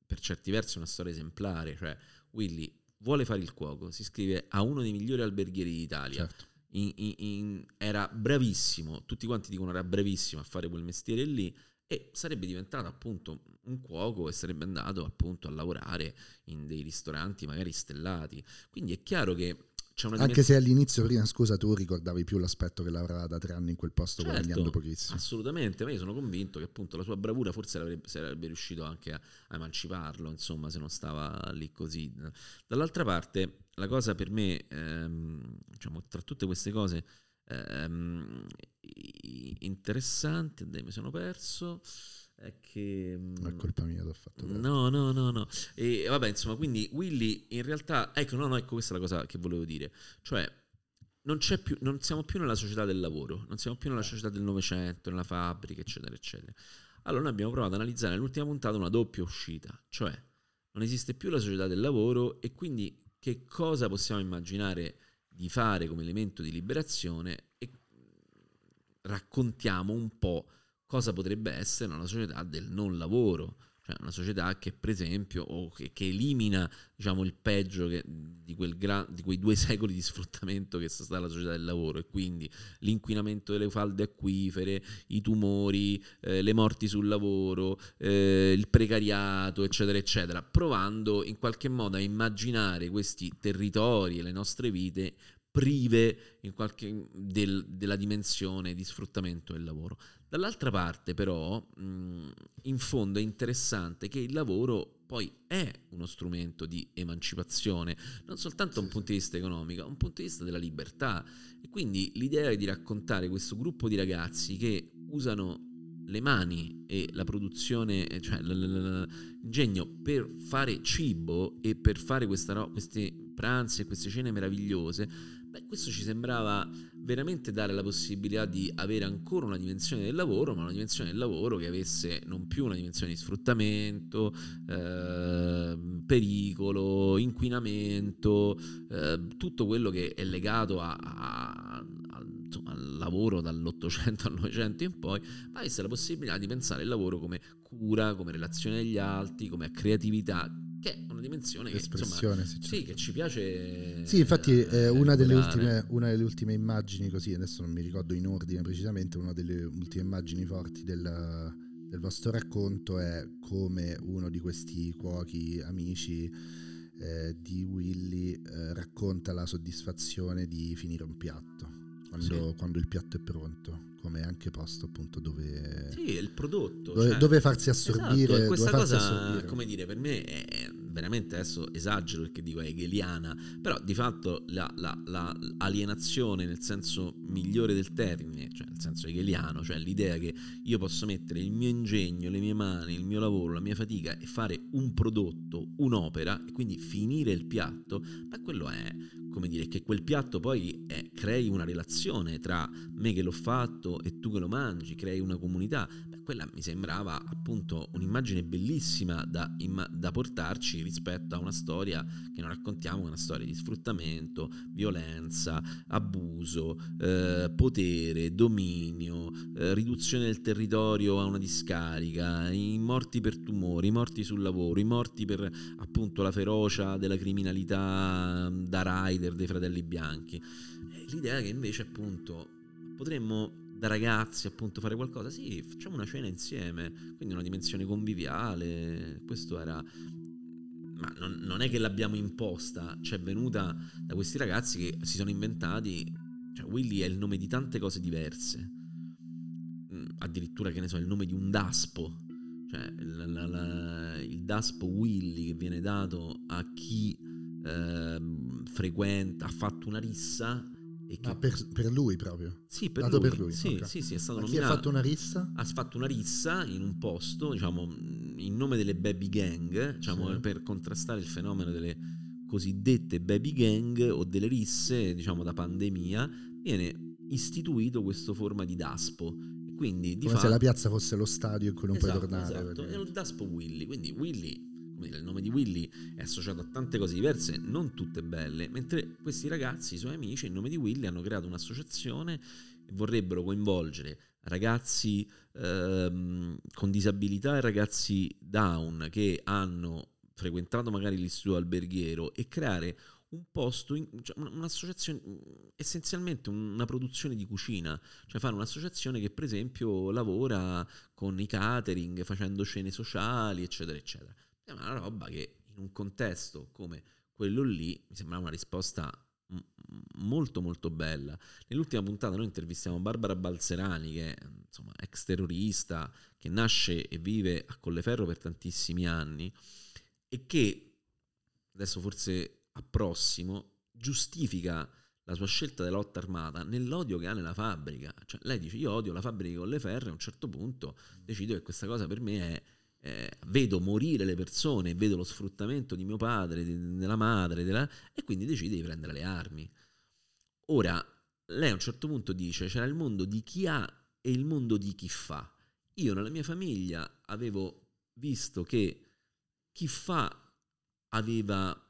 per certi versi è una storia esemplare, cioè Willy vuole fare il cuoco, si iscrive a uno dei migliori alberghieri d'Italia, Certo. in- in- in- era bravissimo, tutti quanti dicono era bravissimo a fare quel mestiere lì e sarebbe diventato appunto un cuoco e sarebbe andato appunto a lavorare in dei ristoranti magari stellati. Quindi è chiaro che una Anche se all'inizio, prima scusa, tu ricordavi più l'aspetto che lavorava da tre anni in quel posto Certo, guadagnando pochissimo. Assolutamente, ma io sono convinto che appunto la sua bravura forse l'avrebbe, sarebbe riuscito anche a, a emanciparlo, insomma, se non stava lì così. Dall'altra parte, la cosa per me, ehm, diciamo, tra tutte queste cose ehm, interessanti, mi sono perso è che... Non è colpa mia, l'ho fatto. No, no, no, no. E vabbè, insomma, quindi Willy in realtà... Ecco, no, no, ecco, questa è la cosa che volevo dire. Cioè, non, più, non siamo più nella società del lavoro, non siamo più nella società del Novecento, nella fabbrica, eccetera, eccetera. Allora noi abbiamo provato ad analizzare nell'ultima puntata una doppia uscita, cioè non esiste più la società del lavoro e quindi che cosa possiamo immaginare di fare come elemento di liberazione e raccontiamo un po' cosa potrebbe essere una società del non lavoro, cioè una società che per esempio o che, che elimina diciamo, il peggio che, di, gra, di, quei due secoli di sfruttamento che è stata la società del lavoro e quindi l'inquinamento delle falde acquifere, i tumori, eh, le morti sul lavoro, eh, il precariato eccetera eccetera, provando in qualche modo a immaginare questi territori e le nostre vite prive qualche, del, della dimensione di sfruttamento del lavoro. Dall'altra parte però, mh, in fondo è interessante che il lavoro poi è uno strumento di emancipazione, non soltanto da un punto di vista economico, ma un punto di vista della libertà. E quindi l'idea è di raccontare questo gruppo di ragazzi che usano le mani e la produzione, cioè l'ingegno per fare cibo e per fare questa, questi pranzi e queste cene meravigliose, Beh, questo ci sembrava veramente dare la possibilità di avere ancora una dimensione del lavoro, ma una dimensione del lavoro che avesse non più una dimensione di sfruttamento, eh, pericolo, inquinamento, eh, tutto quello che è legato a, a, a, insomma, al lavoro dall'Ottocento al Novecento in poi, ma avesse la possibilità di pensare il lavoro come cura, come relazione agli altri, come creatività, che è una dimensione che, insomma, sì, sì, che ci piace. Sì, infatti eh, una, delle ultime, una, delle ultime, immagini, così adesso non mi ricordo in ordine precisamente, una delle ultime immagini forti del, del vostro racconto è come uno di questi cuochi amici eh, di Willy eh, racconta la soddisfazione di finire un piatto quando, sì. quando il piatto è pronto come anche posto appunto dove sì, il prodotto dove, cioè, dove farsi assorbire esatto, questa cosa assorbire. come dire per me è veramente adesso esagero perché dico è hegeliana però di fatto la, la, la, alienazione nel senso migliore del termine cioè nel senso hegeliano cioè l'idea che io posso mettere il mio ingegno le mie mani il mio lavoro la mia fatica e fare un prodotto un'opera e quindi finire il piatto ma quello è come dire, che quel piatto poi è, crei una relazione tra me che l'ho fatto e tu che lo mangi, crei una comunità. Quella mi sembrava appunto un'immagine bellissima da, da, portarci rispetto a una storia che non raccontiamo, una storia di sfruttamento, violenza, abuso, eh, potere, dominio, eh, riduzione del territorio a una discarica, i morti per tumori, i morti sul lavoro, i morti per appunto la ferocia della criminalità da rider dei fratelli bianchi. L'idea che invece appunto potremmo da ragazzi appunto fare qualcosa, sì, facciamo una cena insieme, quindi una dimensione conviviale, questo era... Ma non, non è che l'abbiamo imposta, ci è venuta da questi ragazzi che si sono inventati, cioè Willy è il nome di tante cose diverse, mm, addirittura che ne so, il nome di un daspo, cioè la, la, la, il daspo Willy che viene dato a chi eh, frequenta, ha fatto una rissa. E che... Per, per, lui proprio? Sì, per lui. Per lui. Sì, okay. sì, sì, è stato Ma nominato. Chi ha fatto una rissa? Ha fatto una rissa in un posto, diciamo, in nome delle baby gang, diciamo, sì. per contrastare il fenomeno delle cosiddette baby gang o delle risse, diciamo, da pandemia, viene istituito questa forma di DASPO. Quindi, di Come fatto... se la piazza fosse lo stadio in cui non esatto, puoi tornare. Esatto, perché... è il DASPO Willy. Quindi Willy il nome di Willy è associato a tante cose diverse, non tutte belle, mentre questi ragazzi, i suoi amici, in nome di Willy hanno creato un'associazione e vorrebbero coinvolgere ragazzi ehm, con disabilità e ragazzi down che hanno frequentato magari l'istituto alberghiero e creare un posto, in, cioè un'associazione, essenzialmente una produzione di cucina, cioè fare un'associazione che per esempio lavora con i catering, facendo cene sociali, eccetera, eccetera. È una roba che in un contesto come quello lì mi sembrava una risposta molto molto bella. Nell'ultima puntata noi intervistiamo Barbara Balzerani che è insomma ex terrorista che nasce e vive a Colleferro per tantissimi anni e che adesso forse approssimo giustifica la sua scelta della lotta armata nell'odio che ha nella fabbrica. Cioè, lei dice io odio la fabbrica con le ferre, a un certo punto decido che questa cosa per me è... Eh, vedo morire le persone, vedo lo sfruttamento di mio padre, di, della madre, della, e quindi decide di prendere le armi. Ora, lei a un certo punto dice c'era il mondo di chi ha e il mondo di chi fa. Io nella mia famiglia avevo visto che chi fa aveva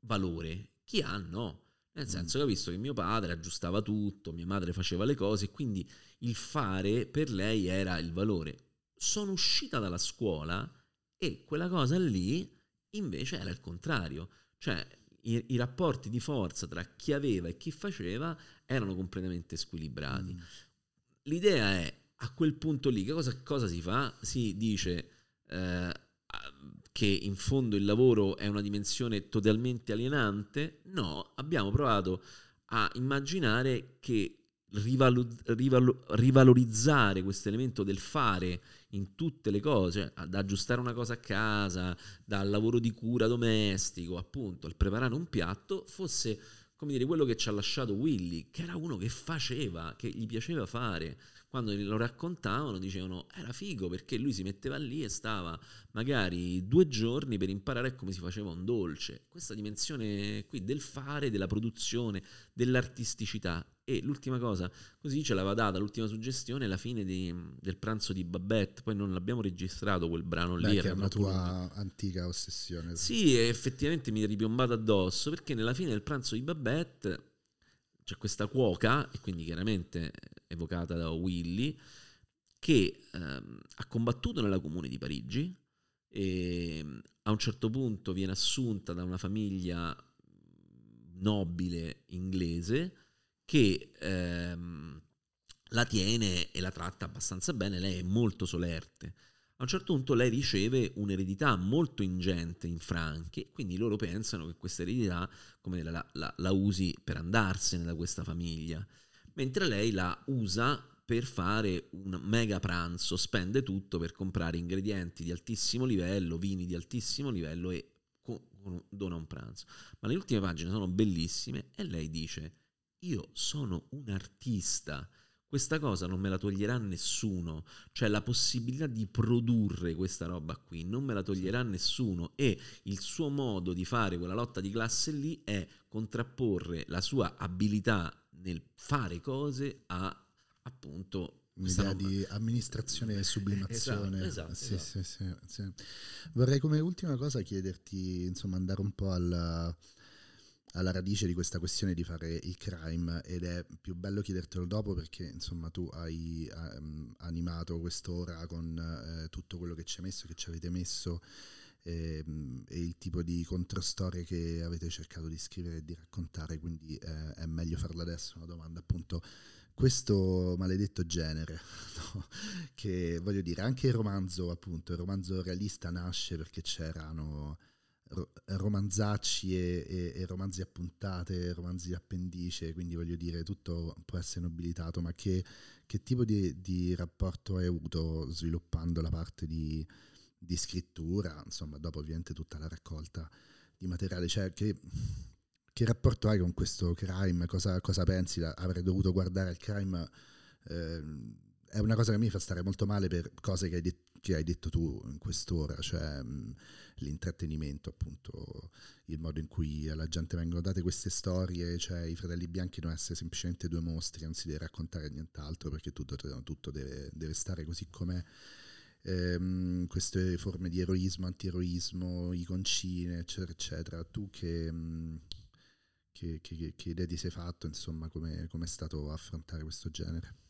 valore, chi ha no. Nel mm. senso che ho visto che mio padre aggiustava tutto, mia madre faceva le cose, quindi il fare per lei era il valore. Sono uscita dalla scuola e quella cosa lì invece era il contrario. Cioè i, i rapporti di forza tra chi aveva e chi faceva erano completamente squilibrati. Mm. L'idea è a quel punto lì che cosa, cosa si fa? Si dice eh, che in fondo il lavoro è una dimensione totalmente alienante? No, abbiamo provato a immaginare che rivalu- rivalu- rivalorizzare questo elemento del fare in tutte le cose, ad aggiustare una cosa a casa, dal lavoro di cura domestico, appunto, al preparare un piatto, fosse come dire quello che ci ha lasciato Willy, che era uno che faceva, che gli piaceva fare quando lo raccontavano dicevano era figo perché lui si metteva lì e stava magari due giorni per imparare come si faceva un dolce. Questa dimensione qui del fare, della produzione, dell'artisticità. E l'ultima cosa, così ce l'aveva data l'ultima suggestione alla fine di, del pranzo di Babette, poi non l'abbiamo registrato quel brano lì. Beh, che è una tua lungo. antica ossessione. Sì, effettivamente mi è ripiombato addosso perché nella fine del pranzo di Babette c'è questa cuoca, e quindi chiaramente evocata da Willy, che ehm, ha combattuto nella comune di Parigi e a un certo punto viene assunta da una famiglia nobile inglese che ehm, la tiene e la tratta abbastanza bene, lei è molto solerte. A un certo punto lei riceve un'eredità molto ingente in franchi, quindi loro pensano che questa eredità la, la, la usi per andarsene da questa famiglia, mentre lei la usa per fare un mega pranzo, spende tutto per comprare ingredienti di altissimo livello, vini di altissimo livello e dona un pranzo. Ma le ultime pagine sono bellissime e lei dice, io sono un artista, questa cosa non me la toglierà nessuno, cioè la possibilità di produrre questa roba qui non me la toglierà nessuno e il suo modo di fare quella lotta di classe lì è contrapporre la sua abilità nel fare cose a appunto un'idea di amministrazione e sublimazione. Esatto, esatto, sì, esatto. Sì, sì, Vorrei come ultima cosa chiederti, insomma, andare un po' al alla radice di questa questione di fare il crime ed è più bello chiedertelo dopo perché insomma tu hai um, animato quest'ora con eh, tutto quello che ci hai messo, che ci avete messo e, ehm, e, il tipo di controstorie che avete cercato di scrivere e di raccontare, quindi eh, è meglio farla adesso, una domanda appunto questo maledetto genere, no? che voglio dire, anche il romanzo, appunto, il romanzo realista nasce perché c'erano romanzacci e, e, e, romanzi a puntate, romanzi appendice, quindi voglio dire tutto può essere nobilitato, ma che, che tipo di, di, rapporto hai avuto sviluppando la parte di, di, scrittura, insomma dopo ovviamente tutta la raccolta di materiale, cioè che, che rapporto hai con questo crime, cosa, cosa pensi, avrei dovuto guardare il crime, eh, è una cosa che mi fa stare molto male per cose che hai, de- che hai detto tu in quest'ora, cioè... Mh, l'intrattenimento, appunto, il modo in cui alla gente vengono date queste storie, cioè i fratelli bianchi non essere semplicemente due mostri, non si deve raccontare nient'altro perché tutto, tutto deve, deve, stare così com'è. Ehm, queste forme di eroismo, antieroismo, iconcine, eccetera, eccetera. Tu che, che, che, che idee ti sei fatto, insomma, come è stato affrontare questo genere?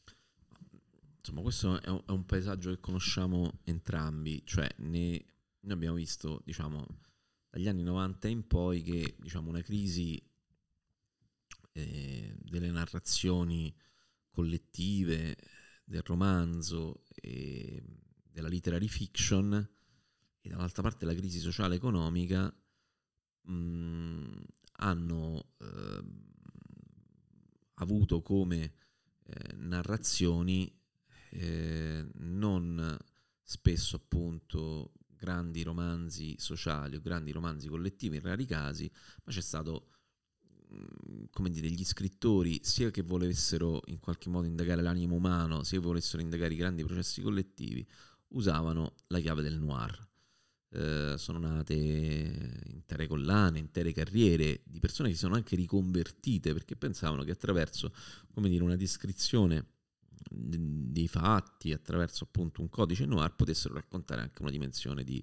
Insomma, questo è un, è un, paesaggio che conosciamo entrambi, cioè ne noi abbiamo visto, diciamo, dagli anni 90 in poi che diciamo, una crisi eh, delle narrazioni collettive, del romanzo e della literary fiction e dall'altra parte la crisi sociale economica mh, hanno eh, avuto come eh, narrazioni eh, non spesso appunto grandi romanzi sociali o grandi romanzi collettivi in rari casi, ma c'è stato mm, come dire, gli scrittori sia che volessero in qualche modo indagare l'animo umano, sia che volessero indagare i grandi processi collettivi, usavano la chiave del noir. Eh, sono nate intere collane, intere carriere di persone che si sono anche riconvertite perché pensavano che attraverso, come dire, una descrizione dei fatti, attraverso appunto un codice noir, potessero raccontare anche una dimensione di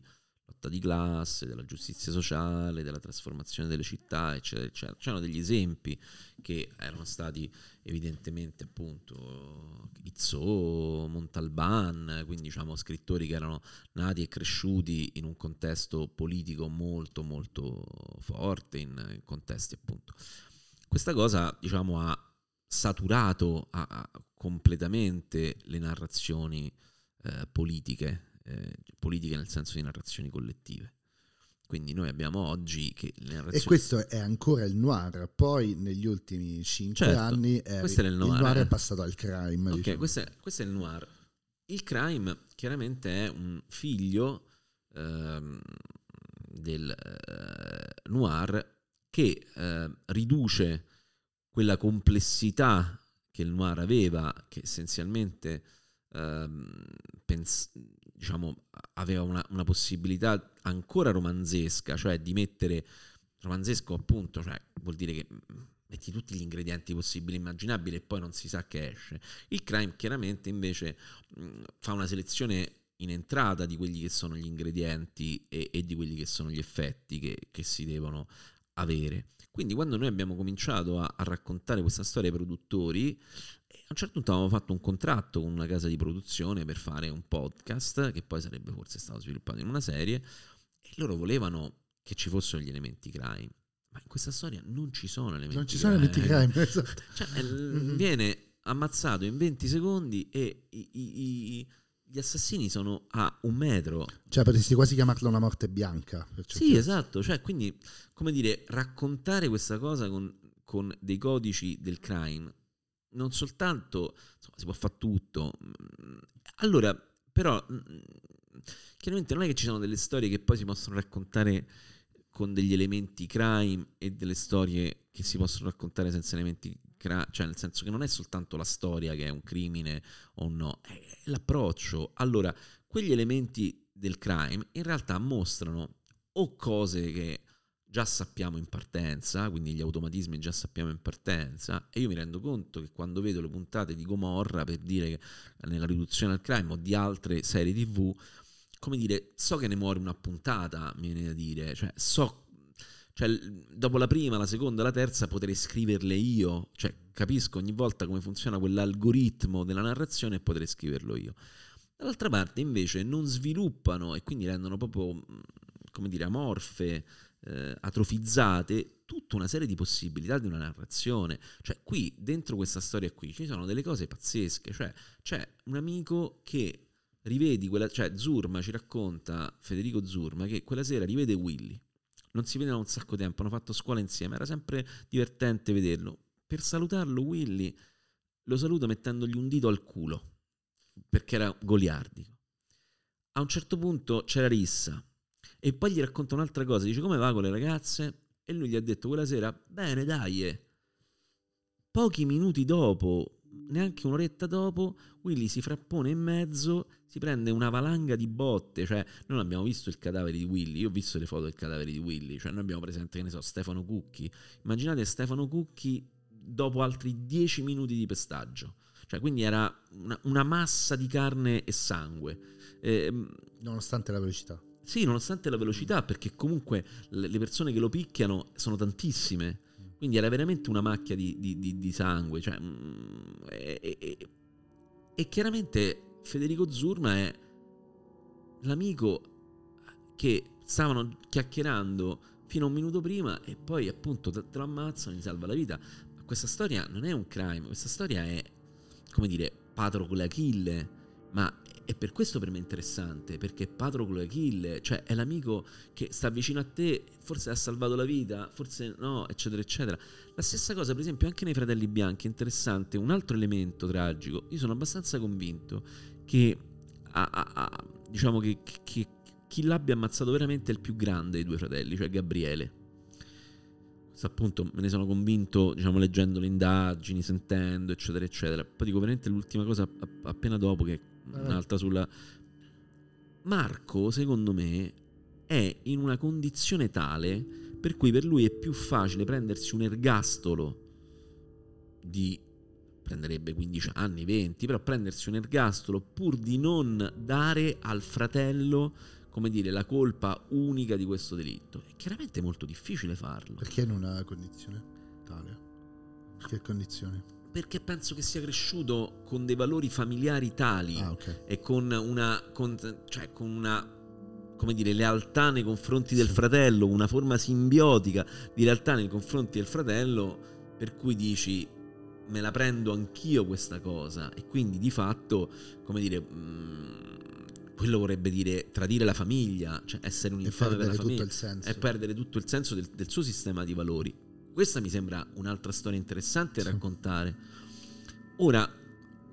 lotta di classe, della giustizia sociale, della trasformazione delle città, eccetera, eccetera. C'erano degli esempi che erano stati evidentemente appunto Izzò, Montalban, quindi diciamo scrittori che erano nati e cresciuti in un contesto politico molto molto forte, in, in contesti appunto. Questa cosa diciamo ha saturato a, a completamente le narrazioni eh, politiche eh, politiche nel senso di narrazioni collettive. Quindi noi abbiamo oggi che le narrazioni... E questo è ancora il noir, poi negli ultimi cinque certo, anni è, il, il noir, il noir eh. è passato al crime. Ok, diciamo. questo, è, questo, è, il noir. Il crime chiaramente è un figlio ehm, del eh, noir che eh, riduce quella complessità che il noir aveva, che essenzialmente ehm, pens- diciamo, aveva una, una, possibilità ancora romanzesca, cioè di mettere romanzesco appunto, cioè vuol dire che mm, metti tutti gli ingredienti possibili e immaginabili e poi non si sa che esce. Il crime chiaramente invece mh, mm, fa una selezione in entrata di quelli che sono gli ingredienti e, e di quelli che sono gli effetti che, che, si devono avere. Quindi quando noi abbiamo cominciato a, a raccontare questa storia ai produttori, a un certo punto avevamo fatto un contratto con una casa di produzione per fare un podcast che poi sarebbe forse stato sviluppato in una serie e loro volevano che ci fossero gli elementi crime. Ma in questa storia non ci sono elementi non ci crime. sono elementi crime, esatto. Cioè, mm-hmm. viene ammazzato in 20 secondi e i, i, i, gli assassini sono a un metro. Cioè, potresti quasi chiamarla una morte bianca. Sì, esatto. Cioè, quindi, come dire, raccontare questa cosa con, con dei codici del crime non soltanto insomma, si può fare tutto. Allora, però, chiaramente non è che ci sono delle storie che poi si possono raccontare con degli elementi crime e delle storie che si possono raccontare senza elementi crime, cioè nel senso che non è soltanto la storia che è un crimine o no, è l'approccio. Allora, quegli elementi del crime in realtà mostrano o cose che già sappiamo in partenza, quindi gli automatismi già sappiamo in partenza, e io mi rendo conto che quando vedo le puntate di Gomorra, per dire che nella riduzione al crime o di altre serie tv, come dire, so che ne muore una puntata, mi viene da dire, cioè so cioè, dopo la prima, la seconda, la terza potrei scriverle io, cioè capisco ogni volta come funziona quell'algoritmo della narrazione e potrei scriverlo io. Dall'altra parte invece non sviluppano e quindi rendono proprio, come dire, amorfe eh, atrofizzate tutta una serie di possibilità di una narrazione. Cioè, qui, dentro questa storia qui, ci sono delle cose pazzesche. Cioè, c'è un amico che rivedi quella... Cioè, Zurma ci racconta, Federico Zurma, che quella sera rivede Willy. Non si vede da un sacco di tempo, hanno fatto scuola insieme, era sempre divertente vederlo. Per salutarlo, Willy lo saluta mettendogli un dito al culo, perché era goliardico. A un certo punto c'era rissa, e poi gli racconta un'altra cosa, dice come va con le ragazze? E lui gli ha detto quella sera, bene dai. Pochi minuti dopo, neanche un'oretta dopo, Willy si frappone in mezzo, si prende una valanga di botte, cioè noi non abbiamo visto il cadavere di Willy, io ho visto le foto del cadavere di Willy, cioè noi abbiamo presente, che ne so, Stefano Cucchi. Immaginate Stefano Cucchi dopo altri dieci minuti di pestaggio. Cioè, quindi era una, una massa di carne e sangue. Eh, Nonostante la velocità. Sì, nonostante la velocità, perché comunque le persone che lo picchiano sono tantissime. Quindi era veramente una macchia di, di, di, di sangue. Cioè, mm, e, e, e, chiaramente Federico Zurma è l'amico che stavano chiacchierando fino a un minuto prima e poi appunto te lo ammazzano, gli salva la vita. Ma questa storia non è un crime, questa storia è, come dire, Patroclo Achille, ma e per questo per me è interessante, perché Patroclo Achille, cioè è l'amico che sta vicino a te, forse ha salvato la vita, forse no, eccetera, eccetera. La stessa cosa, per esempio, anche nei Fratelli Bianchi, è interessante, un altro elemento tragico. Io sono abbastanza convinto che, a, a, a, diciamo che, che, chi l'abbia ammazzato veramente è il più grande dei due fratelli, cioè Gabriele. Questo appunto me ne sono convinto, diciamo, leggendo le indagini, sentendo, eccetera, eccetera. Poi dico veramente l'ultima cosa appena dopo, che un'altra sulla... Marco, secondo me, è in una condizione tale per cui per lui è più facile prendersi un ergastolo di prenderebbe 15 anni, 20, però prendersi un ergastolo pur di non dare al fratello, come dire, la colpa unica di questo delitto. È chiaramente molto difficile farlo. Perché in una condizione tale? Che condizione? Perché penso che sia cresciuto con dei valori familiari tali ah, okay. e con una, con, cioè con una come dire, lealtà nei confronti del fratello, una forma simbiotica di lealtà nei confronti del fratello, per cui dici me la prendo anch'io questa cosa e quindi di fatto, come dire, mh, mm, quello vorrebbe dire tradire la famiglia, cioè essere un infame per la famiglia e perdere tutto il senso del, del, suo sistema di valori. Questa mi sembra un'altra storia interessante da sì. raccontare. Ora,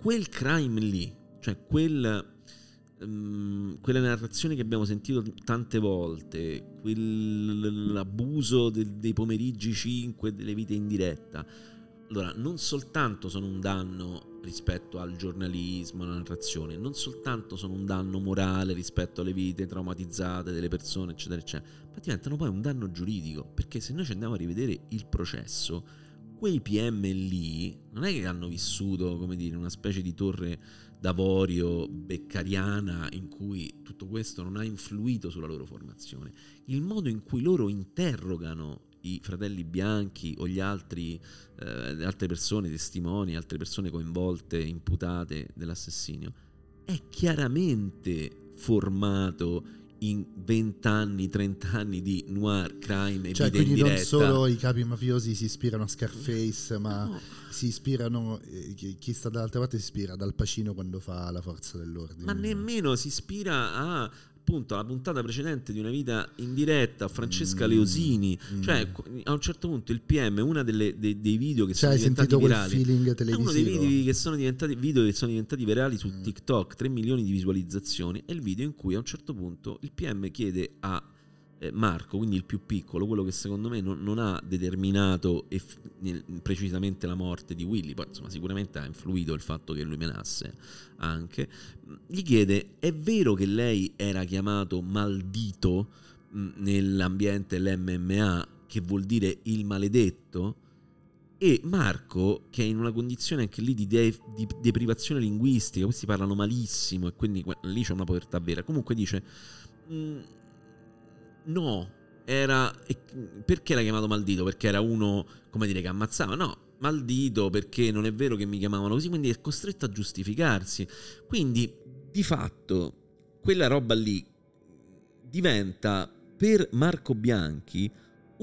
quel crime lì, cioè quel, um, quella narrazione che abbiamo sentito tante volte, quell'abuso de, dei pomeriggi 5 delle vite in diretta, allora, non soltanto sono un danno rispetto al giornalismo, alla narrazione, non soltanto sono un danno morale rispetto alle vite traumatizzate delle persone, eccetera, eccetera, ma diventano poi un danno giuridico, perché se noi ci andiamo a rivedere il processo, quei PM lì non è che hanno vissuto, come dire, una specie di torre d'avorio beccariana in cui tutto questo non ha influito sulla loro formazione. Il modo in cui loro interrogano i fratelli bianchi o gli altri, eh, altre persone, testimoni, altre persone coinvolte, imputate dell'assassinio, è chiaramente formato in 20 anni, 30 anni di noir crime e cioè, vita quindi non solo i capi mafiosi si ispirano a Scarface, ma no. si ispirano eh, chi sta dall'altra parte si ispira dal Pacino quando fa la forza dell'ordine. Ma nemmeno si ispira a appunto alla puntata precedente di Una vita in diretta, Francesca mm, Leosini, mm. cioè a un certo punto il PM, uno dei, dei, video che cioè, sono diventati virali, è uno dei video che sono diventati, video che sono diventati virali su mm. TikTok, 3 milioni di visualizzazioni, è il video in cui a un certo punto il PM chiede a Marco, quindi il più piccolo, quello che secondo me non, non ha determinato eff- precisamente la morte di Willy, poi insomma sicuramente ha influito il fatto che lui menasse anche, gli chiede, è vero che lei era chiamato maldito nell'ambiente dell'MMA, che vuol dire il maledetto? E Marco, che è in una condizione anche lì di, de- di deprivazione linguistica, questi parlano malissimo e quindi lì c'è una povertà vera, comunque dice... No, era... Perché era chiamato Maldito? Perché era uno, come dire, che ammazzava? No, Maldito perché non è vero che mi chiamavano così, quindi è costretto a giustificarsi. Quindi, di fatto, quella roba lì diventa per Marco Bianchi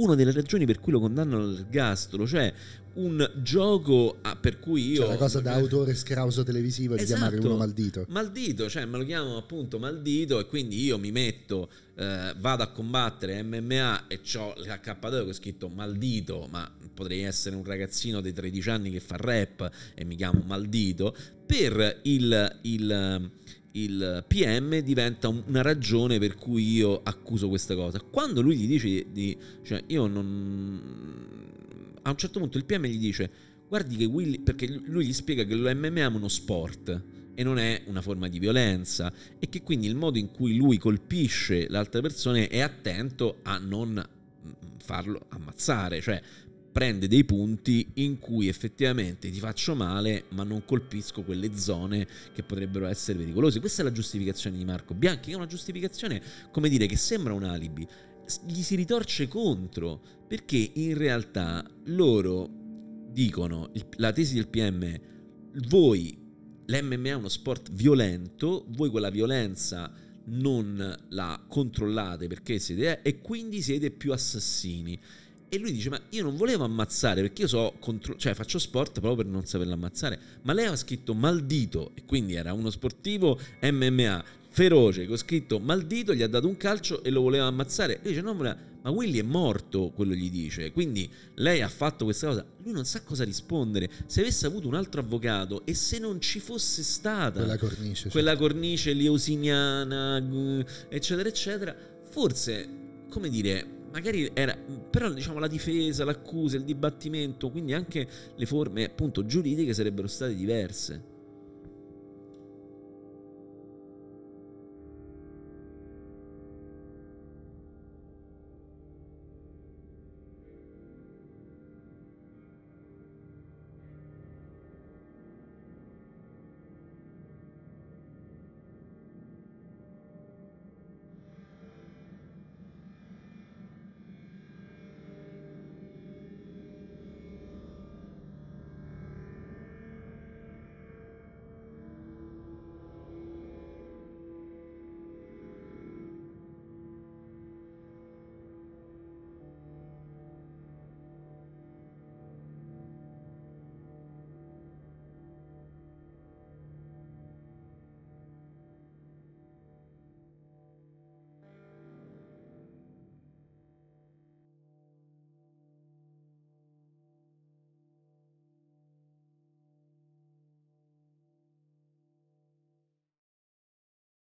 una delle ragioni per cui lo condannano all'ergastolo, cioè un gioco a, per cui io... Cioè la cosa da autore scrauso televisivo di esatto, chiamare uno maldito. Maldito, cioè me lo chiamo appunto maldito e quindi io mi metto, eh, vado a combattere MMA e ho l'H2 che ho scritto maldito, ma potrei essere un ragazzino dei 13 anni che fa rap e mi chiamo maldito, per il, il il PM diventa una ragione per cui io accuso questa cosa. Quando lui gli dice di, cioè io non a un certo punto il PM gli dice guardi che Willy perché lui gli spiega che l'MMA è uno sport e non è una forma di violenza e che quindi il modo in cui lui colpisce l'altra persona è attento a non farlo ammazzare, cioè prende dei punti in cui effettivamente ti faccio male ma non colpisco quelle zone che potrebbero essere pericolose. Questa è la giustificazione di Marco Bianchi, che è una giustificazione, come dire, che sembra un alibi, gli si ritorce contro perché in realtà loro dicono la tesi del PM voi l'MMA è uno sport violento voi quella violenza non la controllate perché siete e quindi siete più assassini e lui dice ma io non volevo ammazzare perché io so contro- cioè faccio sport proprio per non saperlo ammazzare ma lei aveva scritto maldito e quindi era uno sportivo MMA feroce che ho scritto maldito, gli ha dato un calcio e lo voleva ammazzare. E dice: No, ma Willy è morto, quello gli dice, quindi lei ha fatto questa cosa, lui non sa cosa rispondere, se avesse avuto un altro avvocato e se non ci fosse stata quella cornice, quella certo. cornice leosiniana, eccetera, eccetera, forse, come dire, magari era però diciamo la difesa, l'accusa, il dibattimento, quindi anche le forme appunto giuridiche sarebbero state diverse.